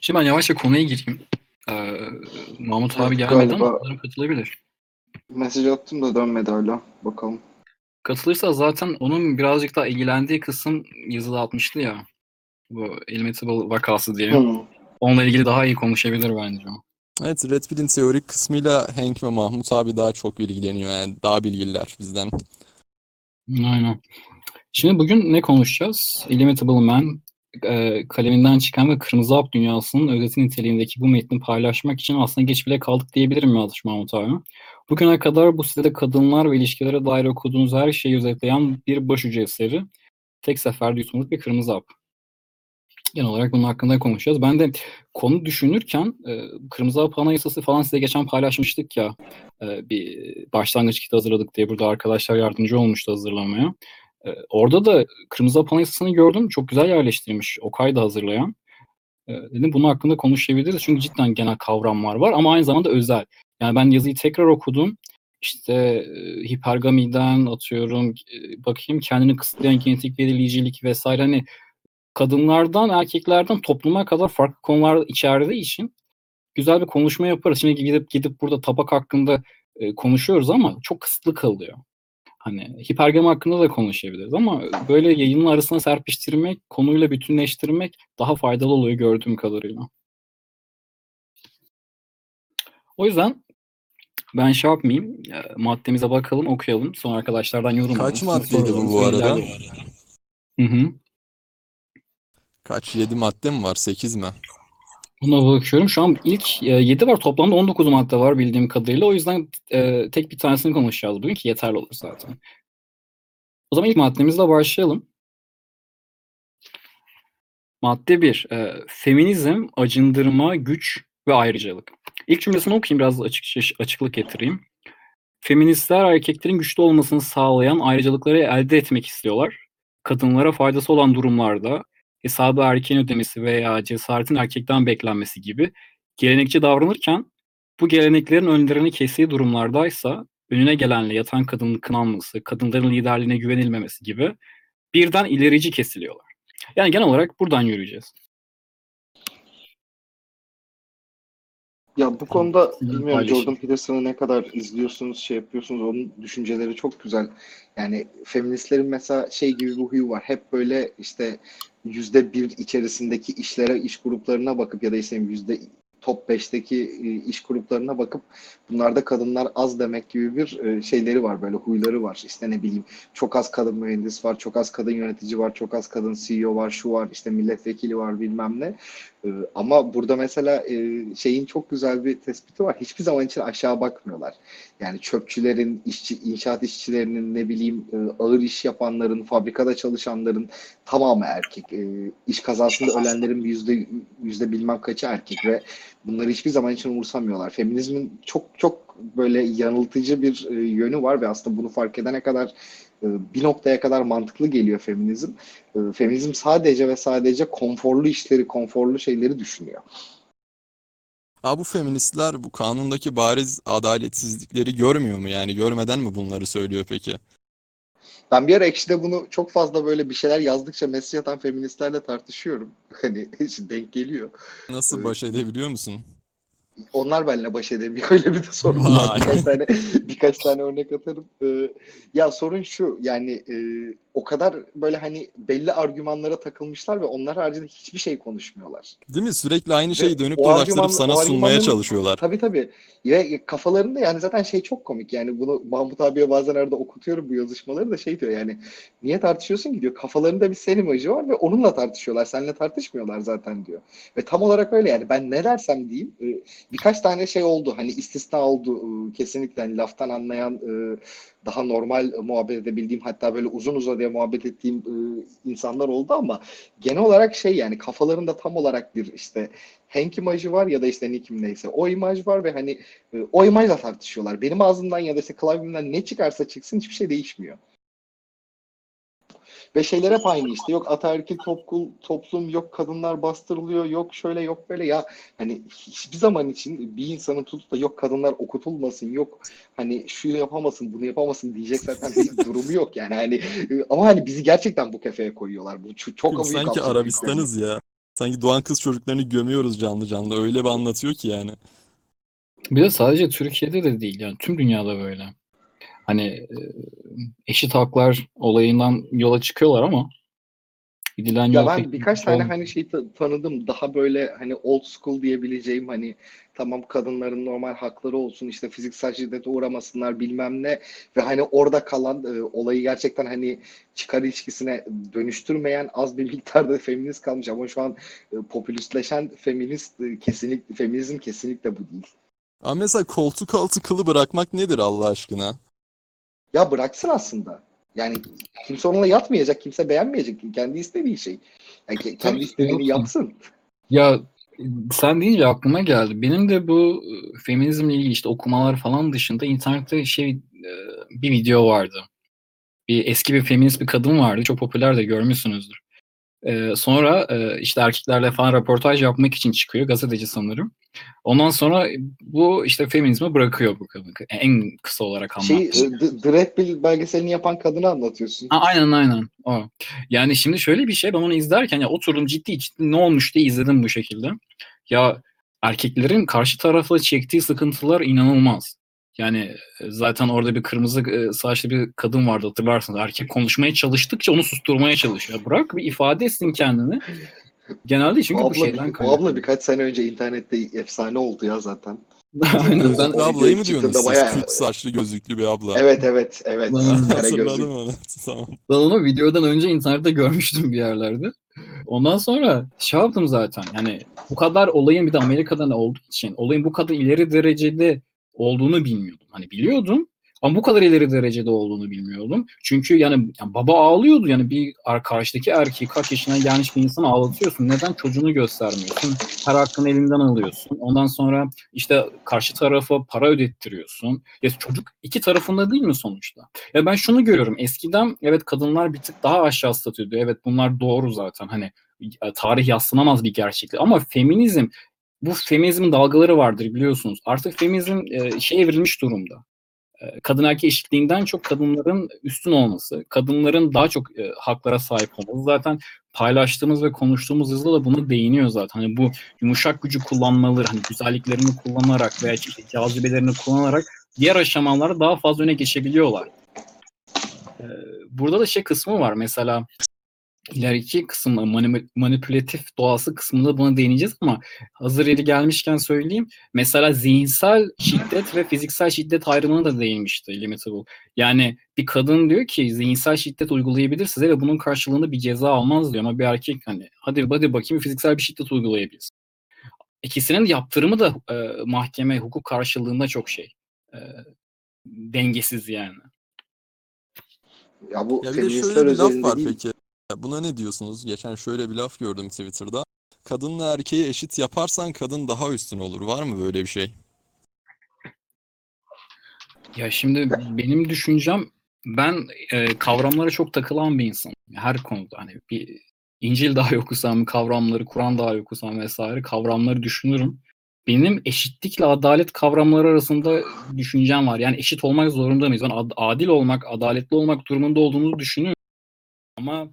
Şimdi ben yavaşça konuya gireyim. Ee, Mahmut Evet, abi gelmedi galiba- ama sanırım katılabilir. Mesaj attım da dönmedi hala. Bakalım. Katılırsa zaten onun birazcık daha ilgilendiği kısım yazıda atmıştı ya. Bu Elementable vakası diye. Hı. Onunla ilgili daha iyi konuşabilir bence o. Evet, Red Pill'in teorik kısmıyla Hank ve Mahmut abi daha çok ilgileniyor yani daha bilgililer bizden. Aynen. Şimdi bugün ne konuşacağız? Illimitable Man e, kaleminden çıkan ve Kırmızı Hap dünyasının özeti niteliğindeki bu metni paylaşmak için aslında geç bile kaldık diyebilirim yazmış Mahmut abi. Bugüne kadar bu sitede kadınlar ve ilişkilere dair okuduğunuz her şeyi özetleyen bir başucu eseri. Tek seferde yutulmuş bir Kırmızı Hap. Genel olarak bunun hakkında konuşacağız. Ben de konu düşünürken e, Kırmızı Hap Anayasası falan size geçen paylaşmıştık ya. e, bir başlangıç kiti hazırladık diye burada arkadaşlar yardımcı olmuştu hazırlamaya. Orada da Kırmızı Hap Anayasası'nı gördüm. Çok güzel yerleştirmiş. Okay da hazırlayan. Dedim bunun hakkında konuşabiliriz. Çünkü cidden genel kavramlar var ama aynı zamanda özel. Yani ben yazıyı tekrar okudum. İşte hipergamiden atıyorum bakayım kendini kısıtlayan genetik belirleyicilik vesaire hani kadınlardan erkeklerden topluma kadar farklı konular içerdiği için güzel bir konuşma yaparız. Şimdi gidip gidip burada tabak hakkında konuşuyoruz ama çok kısıtlı kalıyor. Hani hipergami hakkında da konuşabiliriz ama böyle yayının arasına serpiştirmek, konuyla bütünleştirmek daha faydalı oluyor gördüğüm kadarıyla. O yüzden ben şey yapmayayım. Maddemize bakalım, okuyalım. Sonra arkadaşlardan yorum Kaç alalım. maddeydi bu bu arada? Hı hı. Kaç? 7 madde mi var? 8 mi? Buna bakıyorum. Şu an ilk 7 var. Toplamda 19 madde var bildiğim kadarıyla. O yüzden e, tek bir tanesini konuşacağız bugün ki yeterli olur zaten. O zaman ilk maddemizle başlayalım. Madde 1. E, feminizm, acındırma, güç ve ayrıcalık. İlk cümlesini okuyayım biraz açık, açıklık getireyim. Feministler erkeklerin güçlü olmasını sağlayan ayrıcalıkları elde etmek istiyorlar. Kadınlara faydası olan durumlarda hesabı erkeğin ödemesi veya cesaretin erkekten beklenmesi gibi gelenekçi davranırken bu geleneklerin önlerini kestiği durumlardaysa önüne gelenle yatan kadının kınanması, kadınların liderliğine güvenilmemesi gibi birden ilerici kesiliyorlar. Yani genel olarak buradan yürüyeceğiz. Ya bu konuda bilmiyorum. Jordan Peterson'ı ne kadar izliyorsunuz, şey yapıyorsunuz. Onun düşünceleri çok güzel. Yani feministlerin mesela şey gibi bir huyu var. Hep böyle işte yüzde bir içerisindeki işlere, iş gruplarına bakıp ya da işte yüzde top 5'teki e, iş gruplarına bakıp bunlarda kadınlar az demek gibi bir e, şeyleri var böyle huyları var. İşte ne bileyim çok az kadın mühendis var, çok az kadın yönetici var, çok az kadın CEO var, şu var, işte milletvekili var bilmem ne. Ee, Ama burada mesela e, şeyin çok güzel bir tespiti var. Hiçbir zaman için aşağı bakmıyorlar. Yani çöpçülerin, işçi, inşaat işçilerinin, ne bileyim e, ağır iş yapanların, fabrikada çalışanların tamamı erkek. E, İş kazasında ölenlerin yüzde, yüzde bilmem kaçı erkek ve bunları hiçbir zaman için umursamıyorlar. Feminizmin çok çok böyle yanıltıcı bir e, yönü var ve aslında bunu fark edene kadar bir noktaya kadar mantıklı geliyor feminizm. E, Feminizm sadece ve sadece konforlu işleri, konforlu şeyleri düşünüyor. Aa, bu feministler bu kanundaki bariz adaletsizlikleri görmüyor mu? Yani görmeden mi bunları söylüyor peki? Ben bir ara Ekşi'de bunu çok fazla böyle bir şeyler yazdıkça mesaj atan feministlerle tartışıyorum. Hani denk geliyor. Nasıl Evet. baş edebiliyor musun? Onlar benimle baş edemiyor. Öyle bir de sorun var. Birkaç tane, birkaç tane örnek atarım. Ee, ya sorun şu yani e, o kadar böyle hani belli argümanlara takılmışlar ve onlar haricinde hiçbir şey konuşmuyorlar. Değil mi? Sürekli aynı şeyi dönüp dolaştırıp sana sunmaya çalışıyorlar. Tabii tabii. Ve kafalarında yani zaten şey çok komik yani bunu Mahmut abiye bazen arada okutuyorum bu yazışmaları da şey diyor yani niye tartışıyorsun ki diyor kafalarında bir sen imajı var ve onunla tartışıyorlar seninle tartışmıyorlar zaten diyor. Ve tam olarak öyle yani ben ne dersem diyeyim e, birkaç tane şey oldu hani istisna oldu e, kesinlikle hani laftan anlayan e, daha normal muhabbet edebildiğim hatta böyle uzun uzadıya muhabbet ettiğim e, insanlar oldu ama genel olarak şey yani kafalarında tam olarak bir işte Hank imajı var ya da işte Nick'im neyse o imaj var ve hani e, o imajla tartışıyorlar. Benim ağzımdan ya da işte klavyemden ne çıkarsa çıksın hiçbir şey değişmiyor. Ve şeyler hep aynı işte. Yok ataerkil toplum, toplum, yok kadınlar bastırılıyor, yok şöyle yok böyle. Ya hani hiçbir zaman için bir insanın tutup da yok kadınlar okutulmasın, yok hani şu yapamasın, bunu yapamasın diyecek zaten bir durumu yok yani. Hani e, ama hani bizi gerçekten bu kefeye koyuyorlar. Bu çok, çok büyük Sanki. Arabistanız ya. Sanki doğan kız çocuklarını gömüyoruz canlı canlı. Öyle bir anlatıyor ki yani. Bir de sadece Türkiye'de de değil yani tüm dünyada böyle. Hani eşit haklar olayından yola çıkıyorlar ama gidilen Ya yol ben birkaç tane hani şey ta- tanıdım. Daha böyle hani old school diyebileceğim hani tamam kadınların normal hakları olsun işte fiziksel şiddete uğramasınlar bilmem ne ve hani orada kalan e, olayı gerçekten hani çıkar ilişkisine dönüştürmeyen az bir miktarda feminist kalmış ama şu an e, popülistleşen feminist e, kesinlikle feminizm kesinlikle bu değil. Ama mesela koltuk altı kılı bırakmak nedir Allah aşkına? Ya bıraksın aslında. Yani kimse onunla yatmayacak, kimse beğenmeyecek. Kendi istediği şey. Yani ke- kendi istediğini yapsın. Ya sen deyince aklıma geldi. Benim de bu e, feminizmle ilgili işte okumalar falan dışında internette şey e, bir video vardı. Bir eski bir feminist bir kadın vardı. Çok popüler de görmüşsünüzdür. E, sonra e, işte erkeklerle falan röportaj yapmak için çıkıyor. Gazeteci sanırım. Ondan sonra bu işte feminizmi bırakıyor bu kadın. En kısa olarak Şey, anlattı. e, D- The Red Pill belgeselini yapan kadını anlatıyorsun. A- Aynen aynen o. Yani şimdi şöyle bir şey ben onu izlerken ya oturdum ciddi ciddi ne olmuş diye izledim bu şekilde. Ya erkeklerin karşı tarafla çektiği sıkıntılar inanılmaz. Yani e, zaten orada bir kırmızı e, saçlı bir kadın vardı hatırlarsınız. Erkek konuşmaya çalıştıkça onu susturmaya çalışıyor. Bırak bir ifade etsin kendini. Genelde çünkü Bu bu abla, şeyden bu kaynaklı. abla birkaç sene önce internette efsane oldu ya zaten. Aynen o ablayı mı diyorsunuz bayağı- Küt saçlı gözlüklü bir abla. Evet evet evet. Hatırladım onu. Tamam. Ben onu videodan önce internette görmüştüm bir yerlerde. Ondan sonra şey yaptım zaten. Yani bu kadar olayın bir de Amerika'da ne olduğu için olayın bu kadar ileri derecede olduğunu bilmiyordum. Hani biliyordum ama bu kadar ileri derecede olduğunu bilmiyordum. Çünkü yani, yani baba ağlıyordu. Yani bir ar- karşıdaki erkeği kaç yaşına gelmiş bir insanı ağlatıyorsun. Neden çocuğunu göstermiyorsun? Her hakkını elinden alıyorsun. Ondan sonra işte karşı tarafa para ödettiriyorsun. Ya çocuk iki tarafında değil mi sonuçta? Ya ben şunu görüyorum. Eskiden evet kadınlar bir tık daha aşağı statüdü. Evet bunlar doğru zaten. Hani e, tarih yadsınamaz bir gerçeklik. Ama feminizm bu feminizmin dalgaları vardır biliyorsunuz. Artık feminizm e, şey evrilmiş durumda. E, Kadın erkek eşitliğinden çok kadınların üstün olması, kadınların daha çok e, haklara sahip olması. Zaten paylaştığımız ve konuştuğumuz hızla da bunu değiniyor zaten. Hani bu yumuşak gücü kullanmaları, hani güzelliklerini kullanarak veya işte cazibelerini kullanarak diğer aşamalarda daha fazla öne geçebiliyorlar. Ee, Burada da şey kısmı var. Mesela ileriki kısmı mani- manipülatif doğası kısmında buna değineceğiz ama hazır yeri gelmişken söyleyeyim. Mesela zihinsel şiddet ve fiziksel şiddet ayrımına da değinmişti Limitable. Yani bir kadın diyor ki zihinsel şiddet uygulayabilir size ve bunun karşılığında bir ceza almaz diyor ama bir erkek hani hadi hadi bakayım fiziksel bir şiddet uygulayabiliriz. İkisinin yaptırımı da e, mahkeme hukuk karşılığında çok şey. e, dengesiz yani. Ya bu Ya bir de şöyle bir laf var değil. peki. Buna ne diyorsunuz? Geçen şöyle bir laf gördüm Twitter'da. Kadınla erkeği eşit yaparsan kadın daha üstün olur. Var mı böyle bir şey? Ya şimdi benim düşüncem ben e, kavramlara çok takılan bir insanım. Her konuda hani bir İncil dahi okusam, kavramları, Kur'an dahi okusam vesaire kavramları düşünürüm. Benim eşitlikle adalet kavramları arasında düşüncem var. Yani eşit olmak zorunda mıyız? Ben ad- adil olmak, adaletli olmak durumunda olduğumuzu düşünüyorum. Ama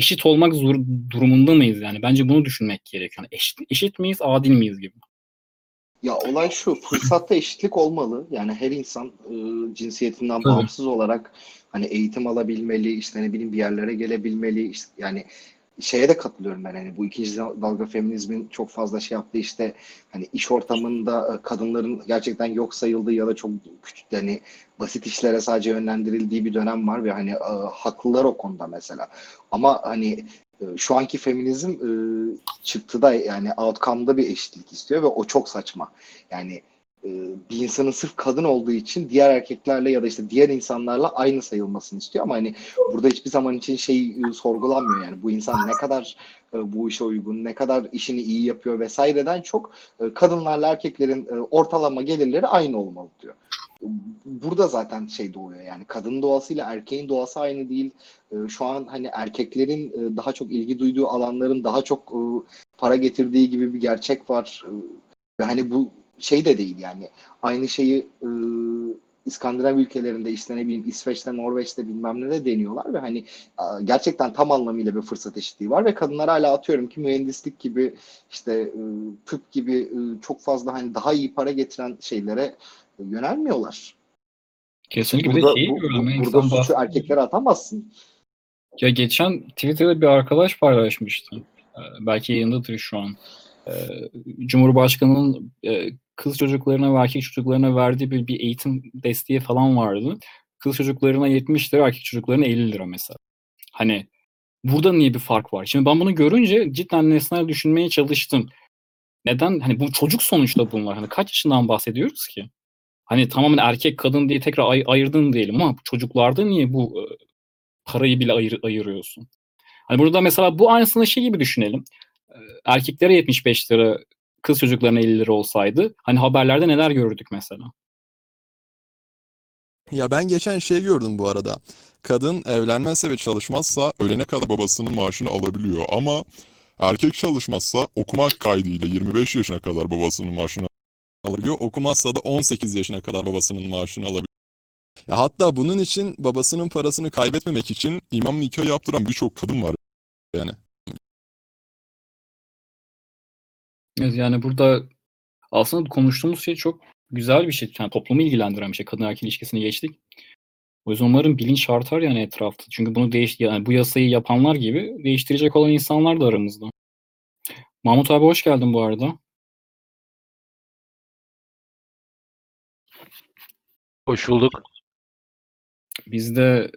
eşit olmak zor, durumunda mıyız? Yani bence bunu düşünmek gerekiyor. Yani eşit, eşit miyiz, adil miyiz gibi. Ya olay şu, fırsatta eşitlik olmalı. Yani her insan e, cinsiyetinden Tabii. bağımsız olarak hani eğitim alabilmeli, işte ne bileyim bir yerlere gelebilmeli. işte yani şeye de katılıyorum ben hani bu ikinci dalga feminizmin çok fazla şey yaptığı işte hani iş ortamında e, kadınların gerçekten yok sayıldığı ya da çok küçük yani basit işlere sadece yönlendirildiği bir dönem var ve hani e, haklılar o konuda mesela. Ama hani e, şu anki feminizm e, çıktıda yani outcome'da bir eşitlik istiyor ve o çok saçma. Yani bir insanın sırf kadın olduğu için diğer erkeklerle ya da işte diğer insanlarla aynı sayılmasını istiyor ama hani burada hiçbir zaman için şey e, sorgulanmıyor yani bu insan ne kadar e, bu işe uygun, ne kadar işini iyi yapıyor vesaireden çok e, kadınlarla erkeklerin e, ortalama gelirleri aynı olmalı diyor. Burada zaten şey doğuyor yani kadın doğasıyla erkeğin doğası aynı değil. E, Şu an hani erkeklerin e, daha çok ilgi duyduğu alanların daha çok e, para getirdiği gibi bir gerçek var. E, Ve hani bu şey de değil yani aynı şeyi e, İskandinav ülkelerinde işte ne bileyim İsveç'te, Norveç'te bilmem ne de deniyorlar ve hani gerçekten tam anlamıyla bir fırsat eşitliği var ve kadınlar hala atıyorum ki mühendislik gibi işte e, tıp gibi e, çok fazla hani daha iyi para getiren şeylere yönelmiyorlar. Kesinlikle bir de Burada, şeyi bu, bu- en burada suçu bahsettiğim- erkeklere atamazsın. Ya geçen Twitter'da bir arkadaş paylaşmıştı. Ee, belki yayındadır şu an. Ee, Cumhurbaşkanı'nın e, kız çocuklarına ve erkek çocuklarına verdiği bir, bir eğitim desteği falan vardı. Kız çocuklarına 70 lira, erkek çocuklarına 50 lira mesela. Hani burada niye bir fark var? Şimdi ben bunu görünce cidden nesnel düşünmeye çalıştım. Neden? Hani bu çocuk sonuçta bunlar. Hani kaç yaşından bahsediyoruz ki? Hani tamamen erkek kadın diye tekrar ay- ayırdın diyelim ama çocuklarda niye bu e, parayı bile ayır, ayırıyorsun? Hani burada mesela bu aynısını şey gibi düşünelim. Ee, Erkeklere 75 lira, kız çocuklarına 50 lira olsaydı hani haberlerde neler görürdük mesela? Ya ben geçen şey gördüm bu arada. Kadın evlenmezse ve çalışmazsa ölene kadar babasının maaşını alabiliyor ama erkek çalışmazsa okumak kaydıyla 25 yaşına kadar babasının maaşını alabiliyor. Okumazsa da 18 yaşına kadar babasının maaşını alabiliyor. Ya hatta bunun için babasının parasını kaybetmemek için imam nikah yaptıran birçok kadın var yani. Evet, Yani burada aslında konuştuğumuz şey çok güzel bir şey. Yani toplumu ilgilendiren bir şey. Kadın erkek ilişkisini geçtik. O yüzden umarım bilinç artar yani etrafta. Çünkü bunu değiş yani bu yasayı yapanlar gibi değiştirecek olan insanlar da aramızda. Mahmut abi hoş geldin bu arada. Hoş bulduk. Biz de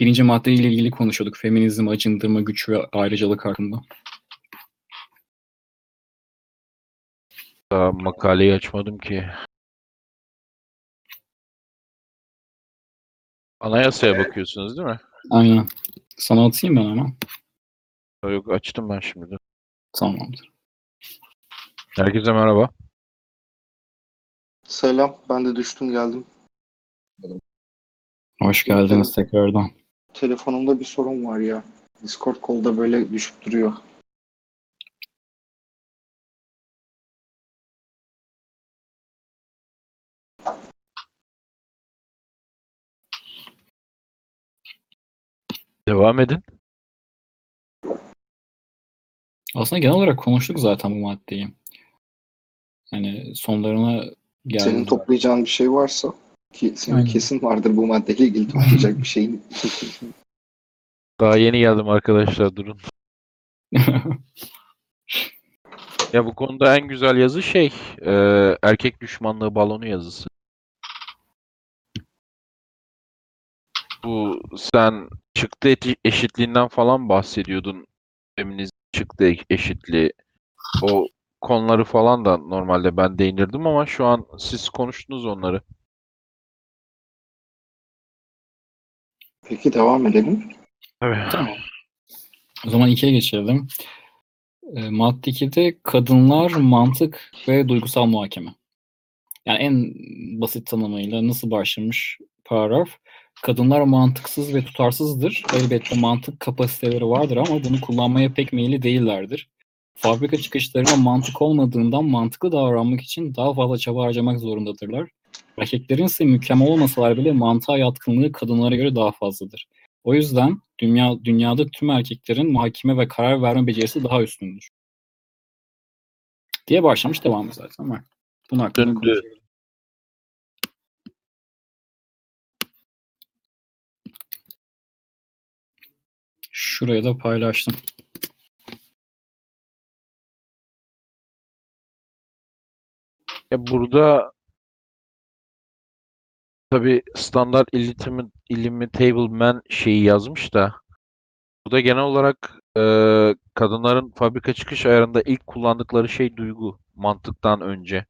birinci maddeyle ilgili konuşuyorduk. Feminizm, acındırma, güç ve ayrıcalık hakkında. Daha makaleyi açmadım ki. Anayasaya bakıyorsunuz değil mi? Aynen. Sana atayım ben ama. Yok açtım ben şimdi. Tamamdır. Herkese merhaba. Selam, ben de düştüm geldim. Hoş geldiniz tekrardan. Telefonumda bir sorun var ya. Discord kolda böyle düşüp duruyor. Devam edin. Aslında genel olarak konuştuk zaten bu maddeyi. Yani sonlarına geldik. Senin toplayacağın bir şey varsa ki senin Aynen. kesin vardır bu maddeyle ilgili toplayacak bir şeyin. Daha yeni geldim arkadaşlar durun. Ya bu konuda en güzel yazı şey e, erkek düşmanlığı balonu yazısı. Bu sen çıktı eti- eşitliğinden falan bahsediyordun. Feminizm çıktı eşitliği. O konuları falan da normalde ben değinirdim ama şu an siz konuştunuz onları. Peki devam edelim. Evet. Tamam. O zaman ikiye geçelim. E, madde 2'de kadınlar, mantık ve duygusal muhakeme. Yani en basit tanımıyla nasıl başlamış paragraf? Kadınlar mantıksız ve tutarsızdır. Elbette mantık kapasiteleri vardır ama bunu kullanmaya pek meyilli değillerdir. Fabrika çıkışlarına mantık olmadığından mantıklı davranmak için daha fazla çaba harcamak zorundadırlar. Erkeklerin ise mükemmel olmasalar bile mantığa yatkınlığı kadınlara göre daha fazladır. O yüzden dünya dünyada tüm erkeklerin muhakeme ve karar verme becerisi daha üstündür. Diye başlamış devamı zaten var. Bunun hakkında Şimdi- Şuraya da paylaştım. Ya burada tabii standart illimitable man şeyi yazmış da burada genel olarak e, kadınların fabrika çıkış ayarında ilk kullandıkları şey duygu mantıktan önce.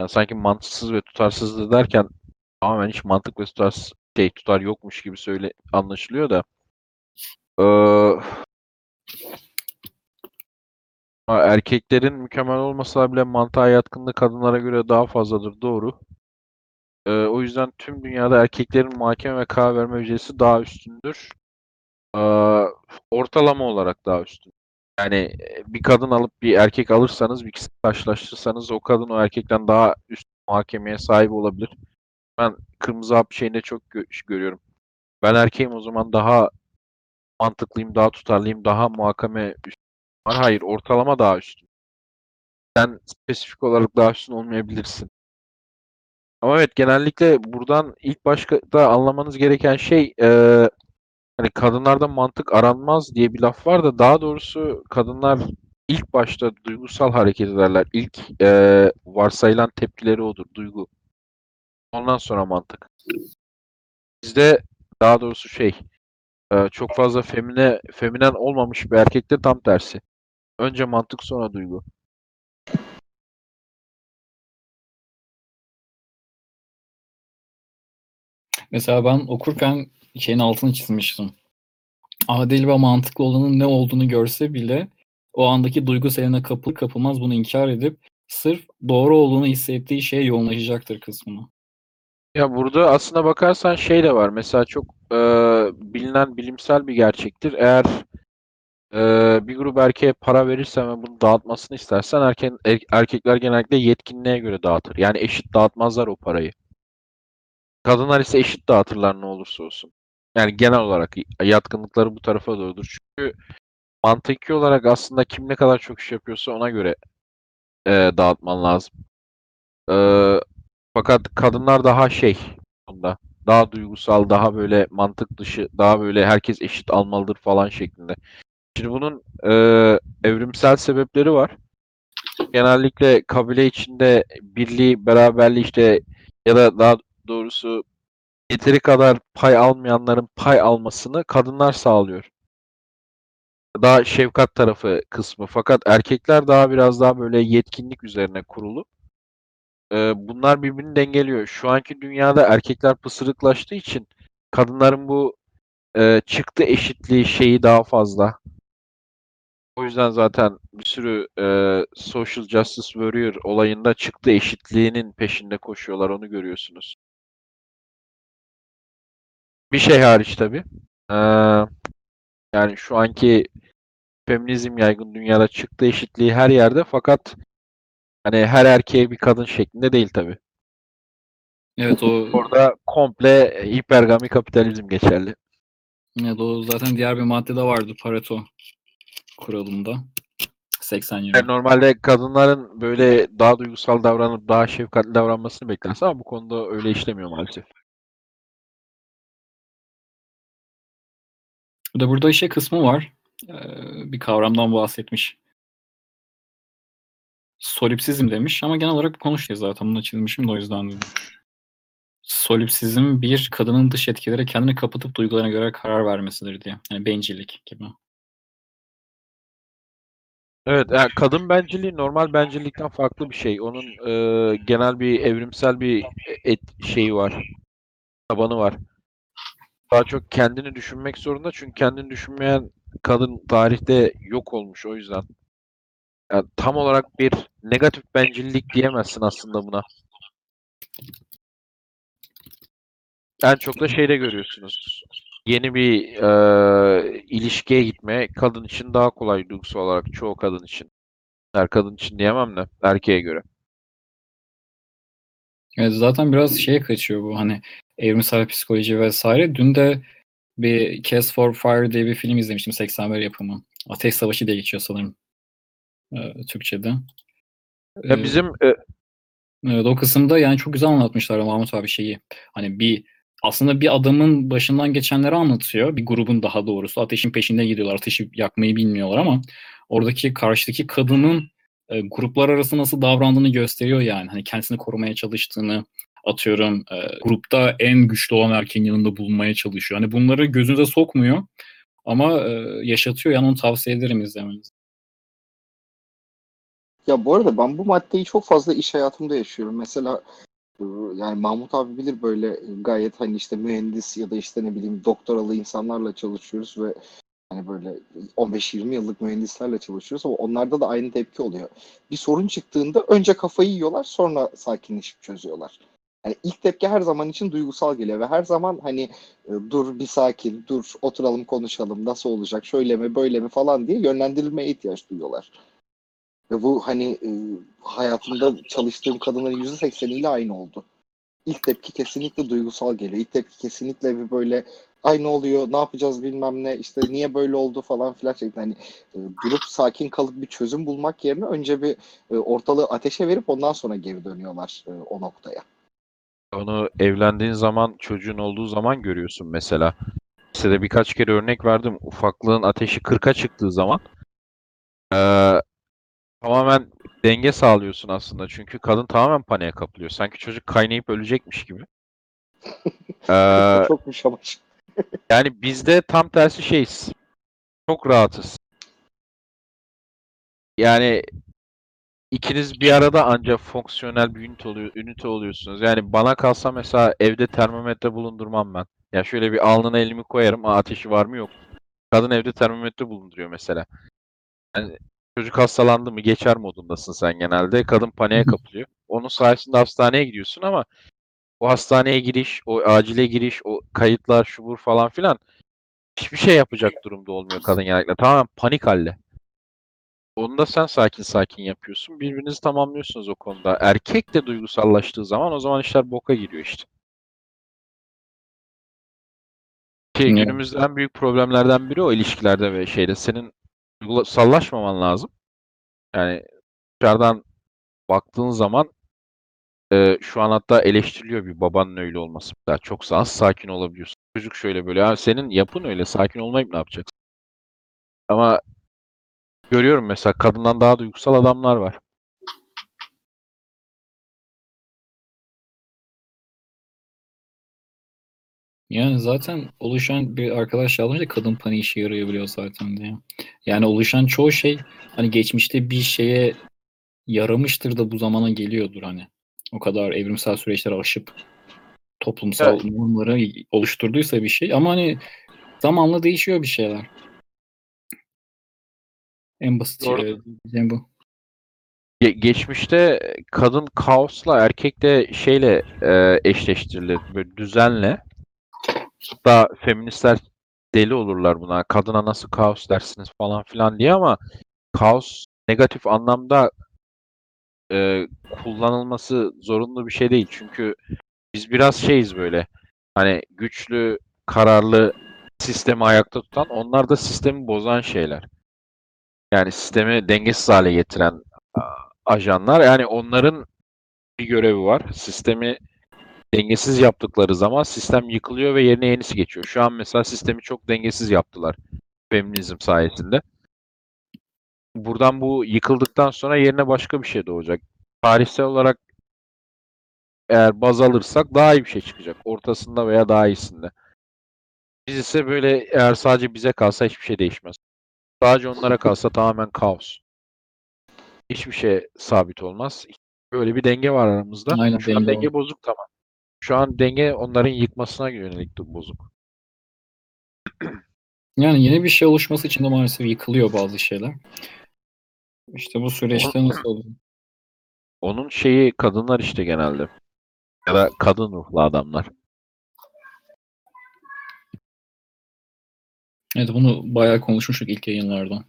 Yani sanki mantıksız ve tutarsızdı derken tamamen hiç mantık ve tutarsız şey tutar yokmuş gibi söyle anlaşılıyor da e, ama erkeklerin mükemmel olmasa bile mantığa yatkınlığı kadınlara göre daha fazladır doğru. Ee, o yüzden tüm dünyada erkeklerin muhakeme ve karar verme becerisi daha üstündür. Ee, ortalama olarak daha üstün. Yani e, bir kadın alıp bir erkek alırsanız, bir ikisini karşılaştırırsanız o kadın o erkekten daha üst muhakemeye sahip olabilir. Ben kırmızı hap şeyinde çok gö- görüyorum. Ben erkeğim o zaman daha mantıklıyım, daha tutarlıyım, daha muhakeme üstün var. Hayır, ortalama daha üstün. Sen spesifik olarak daha üstün olmayabilirsin. Ama evet genellikle buradan ilk başta anlamanız gereken şey eee hani kadınlarda mantık aranmaz diye bir laf var da daha doğrusu kadınlar ilk başta duygusal hareket ederler. İlk eee, varsayılan tepkileri odur, duygu. Ondan sonra mantık. Bizde daha doğrusu şey eee, çok fazla femine feminen olmamış bir erkekte tam tersi. Önce mantık sonra duygu. Mesela ben okurken şeyin altını çizmiştim. Adil ve mantıklı olanın ne olduğunu görse bile o andaki duygu seline kapılır kapılmaz bunu inkar edip sırf doğru olduğunu hissettiği şeye yoğunlaşacaktır kısmını. Ya burada aslına bakarsan şey de var. Mesela çok eee, bilinen bilimsel bir gerçektir. Eğer eee, bir grup erkeğe para verirsen ve bunu dağıtmasını istersen erken, er- erkekler genellikle yetkinliğe göre dağıtır. Yani eşit dağıtmazlar o parayı. Kadınlar ise eşit dağıtırlar ne olursa olsun. Yani genel olarak yatkınlıkları bu tarafa doğrudur. Çünkü mantıki olarak aslında kim ne kadar çok iş yapıyorsa ona göre eee, dağıtman lazım. Eee, fakat kadınlar daha şey bunda. Daha duygusal, daha böyle mantık dışı, daha böyle herkes eşit almalıdır falan şeklinde. Şimdi bunun eee, evrimsel sebepleri var. Genellikle kabile içinde birliği, beraberliği işte ya da daha doğrusu yeteri kadar pay almayanların pay almasını kadınlar sağlıyor. Daha şefkat tarafı kısmı. Fakat erkekler daha biraz daha böyle yetkinlik üzerine kurulu. Eee, bunlar birbirini dengeliyor. Şu anki dünyada erkekler pısırıklaştığı için kadınların bu eee, çıktı eşitliği şeyi daha fazla. O yüzden zaten bir sürü eee, social justice warrior olayında çıktı eşitliğinin peşinde koşuyorlar. Onu görüyorsunuz. Bir şey hariç tabii. Eee, yani şu anki feminizm yaygın dünyada çıktı eşitliği her yerde fakat hani her erkeğe bir kadın şeklinde değil tabii. Evet o, Orada komple hipergami kapitalizm geçerli. evet, o zaten diğer bir maddede vardı Pareto kuralında. 80 Yani normalde kadınların böyle daha duygusal davranıp daha şefkatli davranmasını beklersin ama bu konuda öyle işlemiyor maalesef. Bir de burada şey kısmı var. Ee, bir kavramdan bahsetmiş. Solipsizm demiş ama genel olarak konuşuyor zaten. Bunu çizmişim de o yüzden dedim. Solipsizm bir kadının dış etkilere kendini kapatıp duygularına göre karar vermesidir diye. Yani bencillik gibi. Evet, yani kadın bencilliği normal bencillikten farklı bir şey. Onun e, genel bir evrimsel bir et şeyi var. Tabanı var. Daha çok kendini düşünmek zorunda çünkü kendini düşünmeyen kadın tarihte yok olmuş o yüzden. Yani tam olarak bir negatif bencillik diyemezsin aslında buna. En çok da şeyde görüyorsunuz. Yeni bir eee, ilişkiye gitme kadın için daha kolay duygusal olarak çoğu kadın için. Her kadın için diyemem de erkeğe göre. Evet, zaten biraz şeye kaçıyor bu hani evrimsel psikoloji vesaire. Dün de bir Cast for Fire diye bir film izlemiştim 81 yapımı. Ateş Savaşı diye geçiyor sanırım e, Türkçe'de. Ya E, bizim e, Evet, o kısımda yani çok güzel anlatmışlar Mahmut abi şeyi. Hani bir aslında bir adamın başından geçenleri anlatıyor. Bir grubun daha doğrusu ateşin peşinde gidiyorlar. Ateşi yakmayı bilmiyorlar ama oradaki karşıdaki kadının e, gruplar arası nasıl davrandığını gösteriyor yani. Hani kendisini korumaya çalıştığını atıyorum e, grupta en güçlü olan erkeğin yanında bulunmaya çalışıyor. Hani bunları gözünüze sokmuyor ama e, yaşatıyor yani onu tavsiye ederim izlemenizi. Ya bu arada ben bu maddeyi çok fazla iş hayatımda yaşıyorum. Mesela e, yani Mahmut abi bilir böyle gayet hani işte mühendis ya da işte ne bileyim doktoralı insanlarla çalışıyoruz ve hani böyle 15-20 yıllık mühendislerle çalışıyoruz ama onlarda da aynı tepki oluyor. Bir sorun çıktığında önce kafayı yiyorlar sonra sakinleşip çözüyorlar. Yani ilk tepki her zaman için duygusal geliyor ve her zaman hani e, dur bir sakin, dur oturalım konuşalım nasıl olacak, şöyle mi böyle mi falan diye yönlendirilmeye ihtiyaç duyuyorlar. Ve bu hani e, hayatımda çalıştığım kadınların %80'iyle aynı oldu. ilk tepki kesinlikle duygusal geliyor. İlk tepki kesinlikle bir böyle ay ne oluyor, ne yapacağız bilmem ne, işte niye böyle oldu falan filan şeklinde. Hani e, durup sakin kalıp bir çözüm bulmak yerine önce bir e, ortalığı ateşe verip ondan sonra geri dönüyorlar e, o noktaya. Onu evlendiğin zaman, çocuğun olduğu zaman görüyorsun mesela. Size birkaç kere örnek verdim. Ufaklığın ateşi 40'a çıktığı zaman eee, tamamen denge sağlıyorsun aslında. Çünkü kadın tamamen paniğe kapılıyor. Sanki çocuk kaynayıp ölecekmiş gibi. Eee, Çokmuş ama. yani bizde tam tersi şeyiz. Çok rahatız. Yani ikiniz bir arada ancak fonksiyonel bir ünite, oluyor, ünite oluyorsunuz. Yani bana kalsa mesela evde termometre bulundurmam ben. Ya şöyle bir alnına elimi koyarım. Aa, ateşi var mı yok. Kadın evde termometre bulunduruyor mesela. Yani çocuk hastalandı mı geçer modundasın sen genelde. Kadın paniğe kapılıyor. Onun sayesinde hastaneye gidiyorsun ama o hastaneye giriş, o acile giriş, o kayıtlar, şubur falan filan hiçbir şey yapacak durumda olmuyor kadın genellikle. Tamamen panik halde. Onu da sen sakin sakin yapıyorsun. Birbirinizi tamamlıyorsunuz o konuda. Erkek de duygusallaştığı zaman o zaman işler boka giriyor işte. Şey, Evet. günümüzde en büyük problemlerden biri o ilişkilerde ve şeyde. Senin duygusallaşmaman lazım. Yani dışarıdan baktığın zaman e, şu an hatta eleştiriliyor bir babanın öyle olması. Daha çok az sakin olabiliyorsun. Çocuk şöyle böyle. Ya senin yapın öyle. Sakin olmayıp ne yapacaksın? Ama görüyorum mesela kadından daha duygusal adamlar var. Yani zaten oluşan bir arkadaş da kadın paniği işe yarayabiliyor zaten diye. Yani oluşan çoğu şey hani geçmişte bir şeye yaramıştır da bu zamana geliyordur hani. O kadar evrimsel süreçleri aşıp toplumsal Evet. normları oluşturduysa bir şey. Ama hani zamanla değişiyor bir şeyler. En basit Doğru. şey diyeceğim bu. Ge- geçmişte kadın kaosla erkek de şeyle e, eşleştirilir. Böyle düzenle. Hatta feministler deli olurlar buna. Kadına nasıl kaos dersiniz falan filan diye ama kaos negatif anlamda e, kullanılması zorunlu bir şey değil. Çünkü biz biraz şeyiz böyle. Hani güçlü, kararlı sistemi ayakta tutan, onlar da sistemi bozan şeyler. Yani sistemi dengesiz hale getiren ajanlar. Yani onların bir görevi var. Sistemi dengesiz yaptıkları zaman sistem yıkılıyor ve yerine yenisi geçiyor. Şu an mesela sistemi çok dengesiz yaptılar feminizm sayesinde. Buradan bu yıkıldıktan sonra yerine başka bir şey doğacak. Tarihsel olarak eğer baz alırsak daha iyi bir şey çıkacak. Ortasında veya daha iyisinde. Biz ise böyle eğer sadece bize kalsa hiçbir şey değişmez. Sadece onlara kalsa tamamen kaos. Hiçbir şey sabit olmaz. Böyle bir denge var aramızda. Aynen, Şu an denge denge bozuk tamam. Şu an denge onların yıkmasına yönelik bozuk. Yani yeni bir şey oluşması için de maalesef yıkılıyor bazı şeyler. İşte bu süreçte nasıl olur? Onun şeyi kadınlar işte genelde. Ya da kadın ruhlu adamlar. Evet bunu bayağı konuşmuştuk ilk yayınlarda.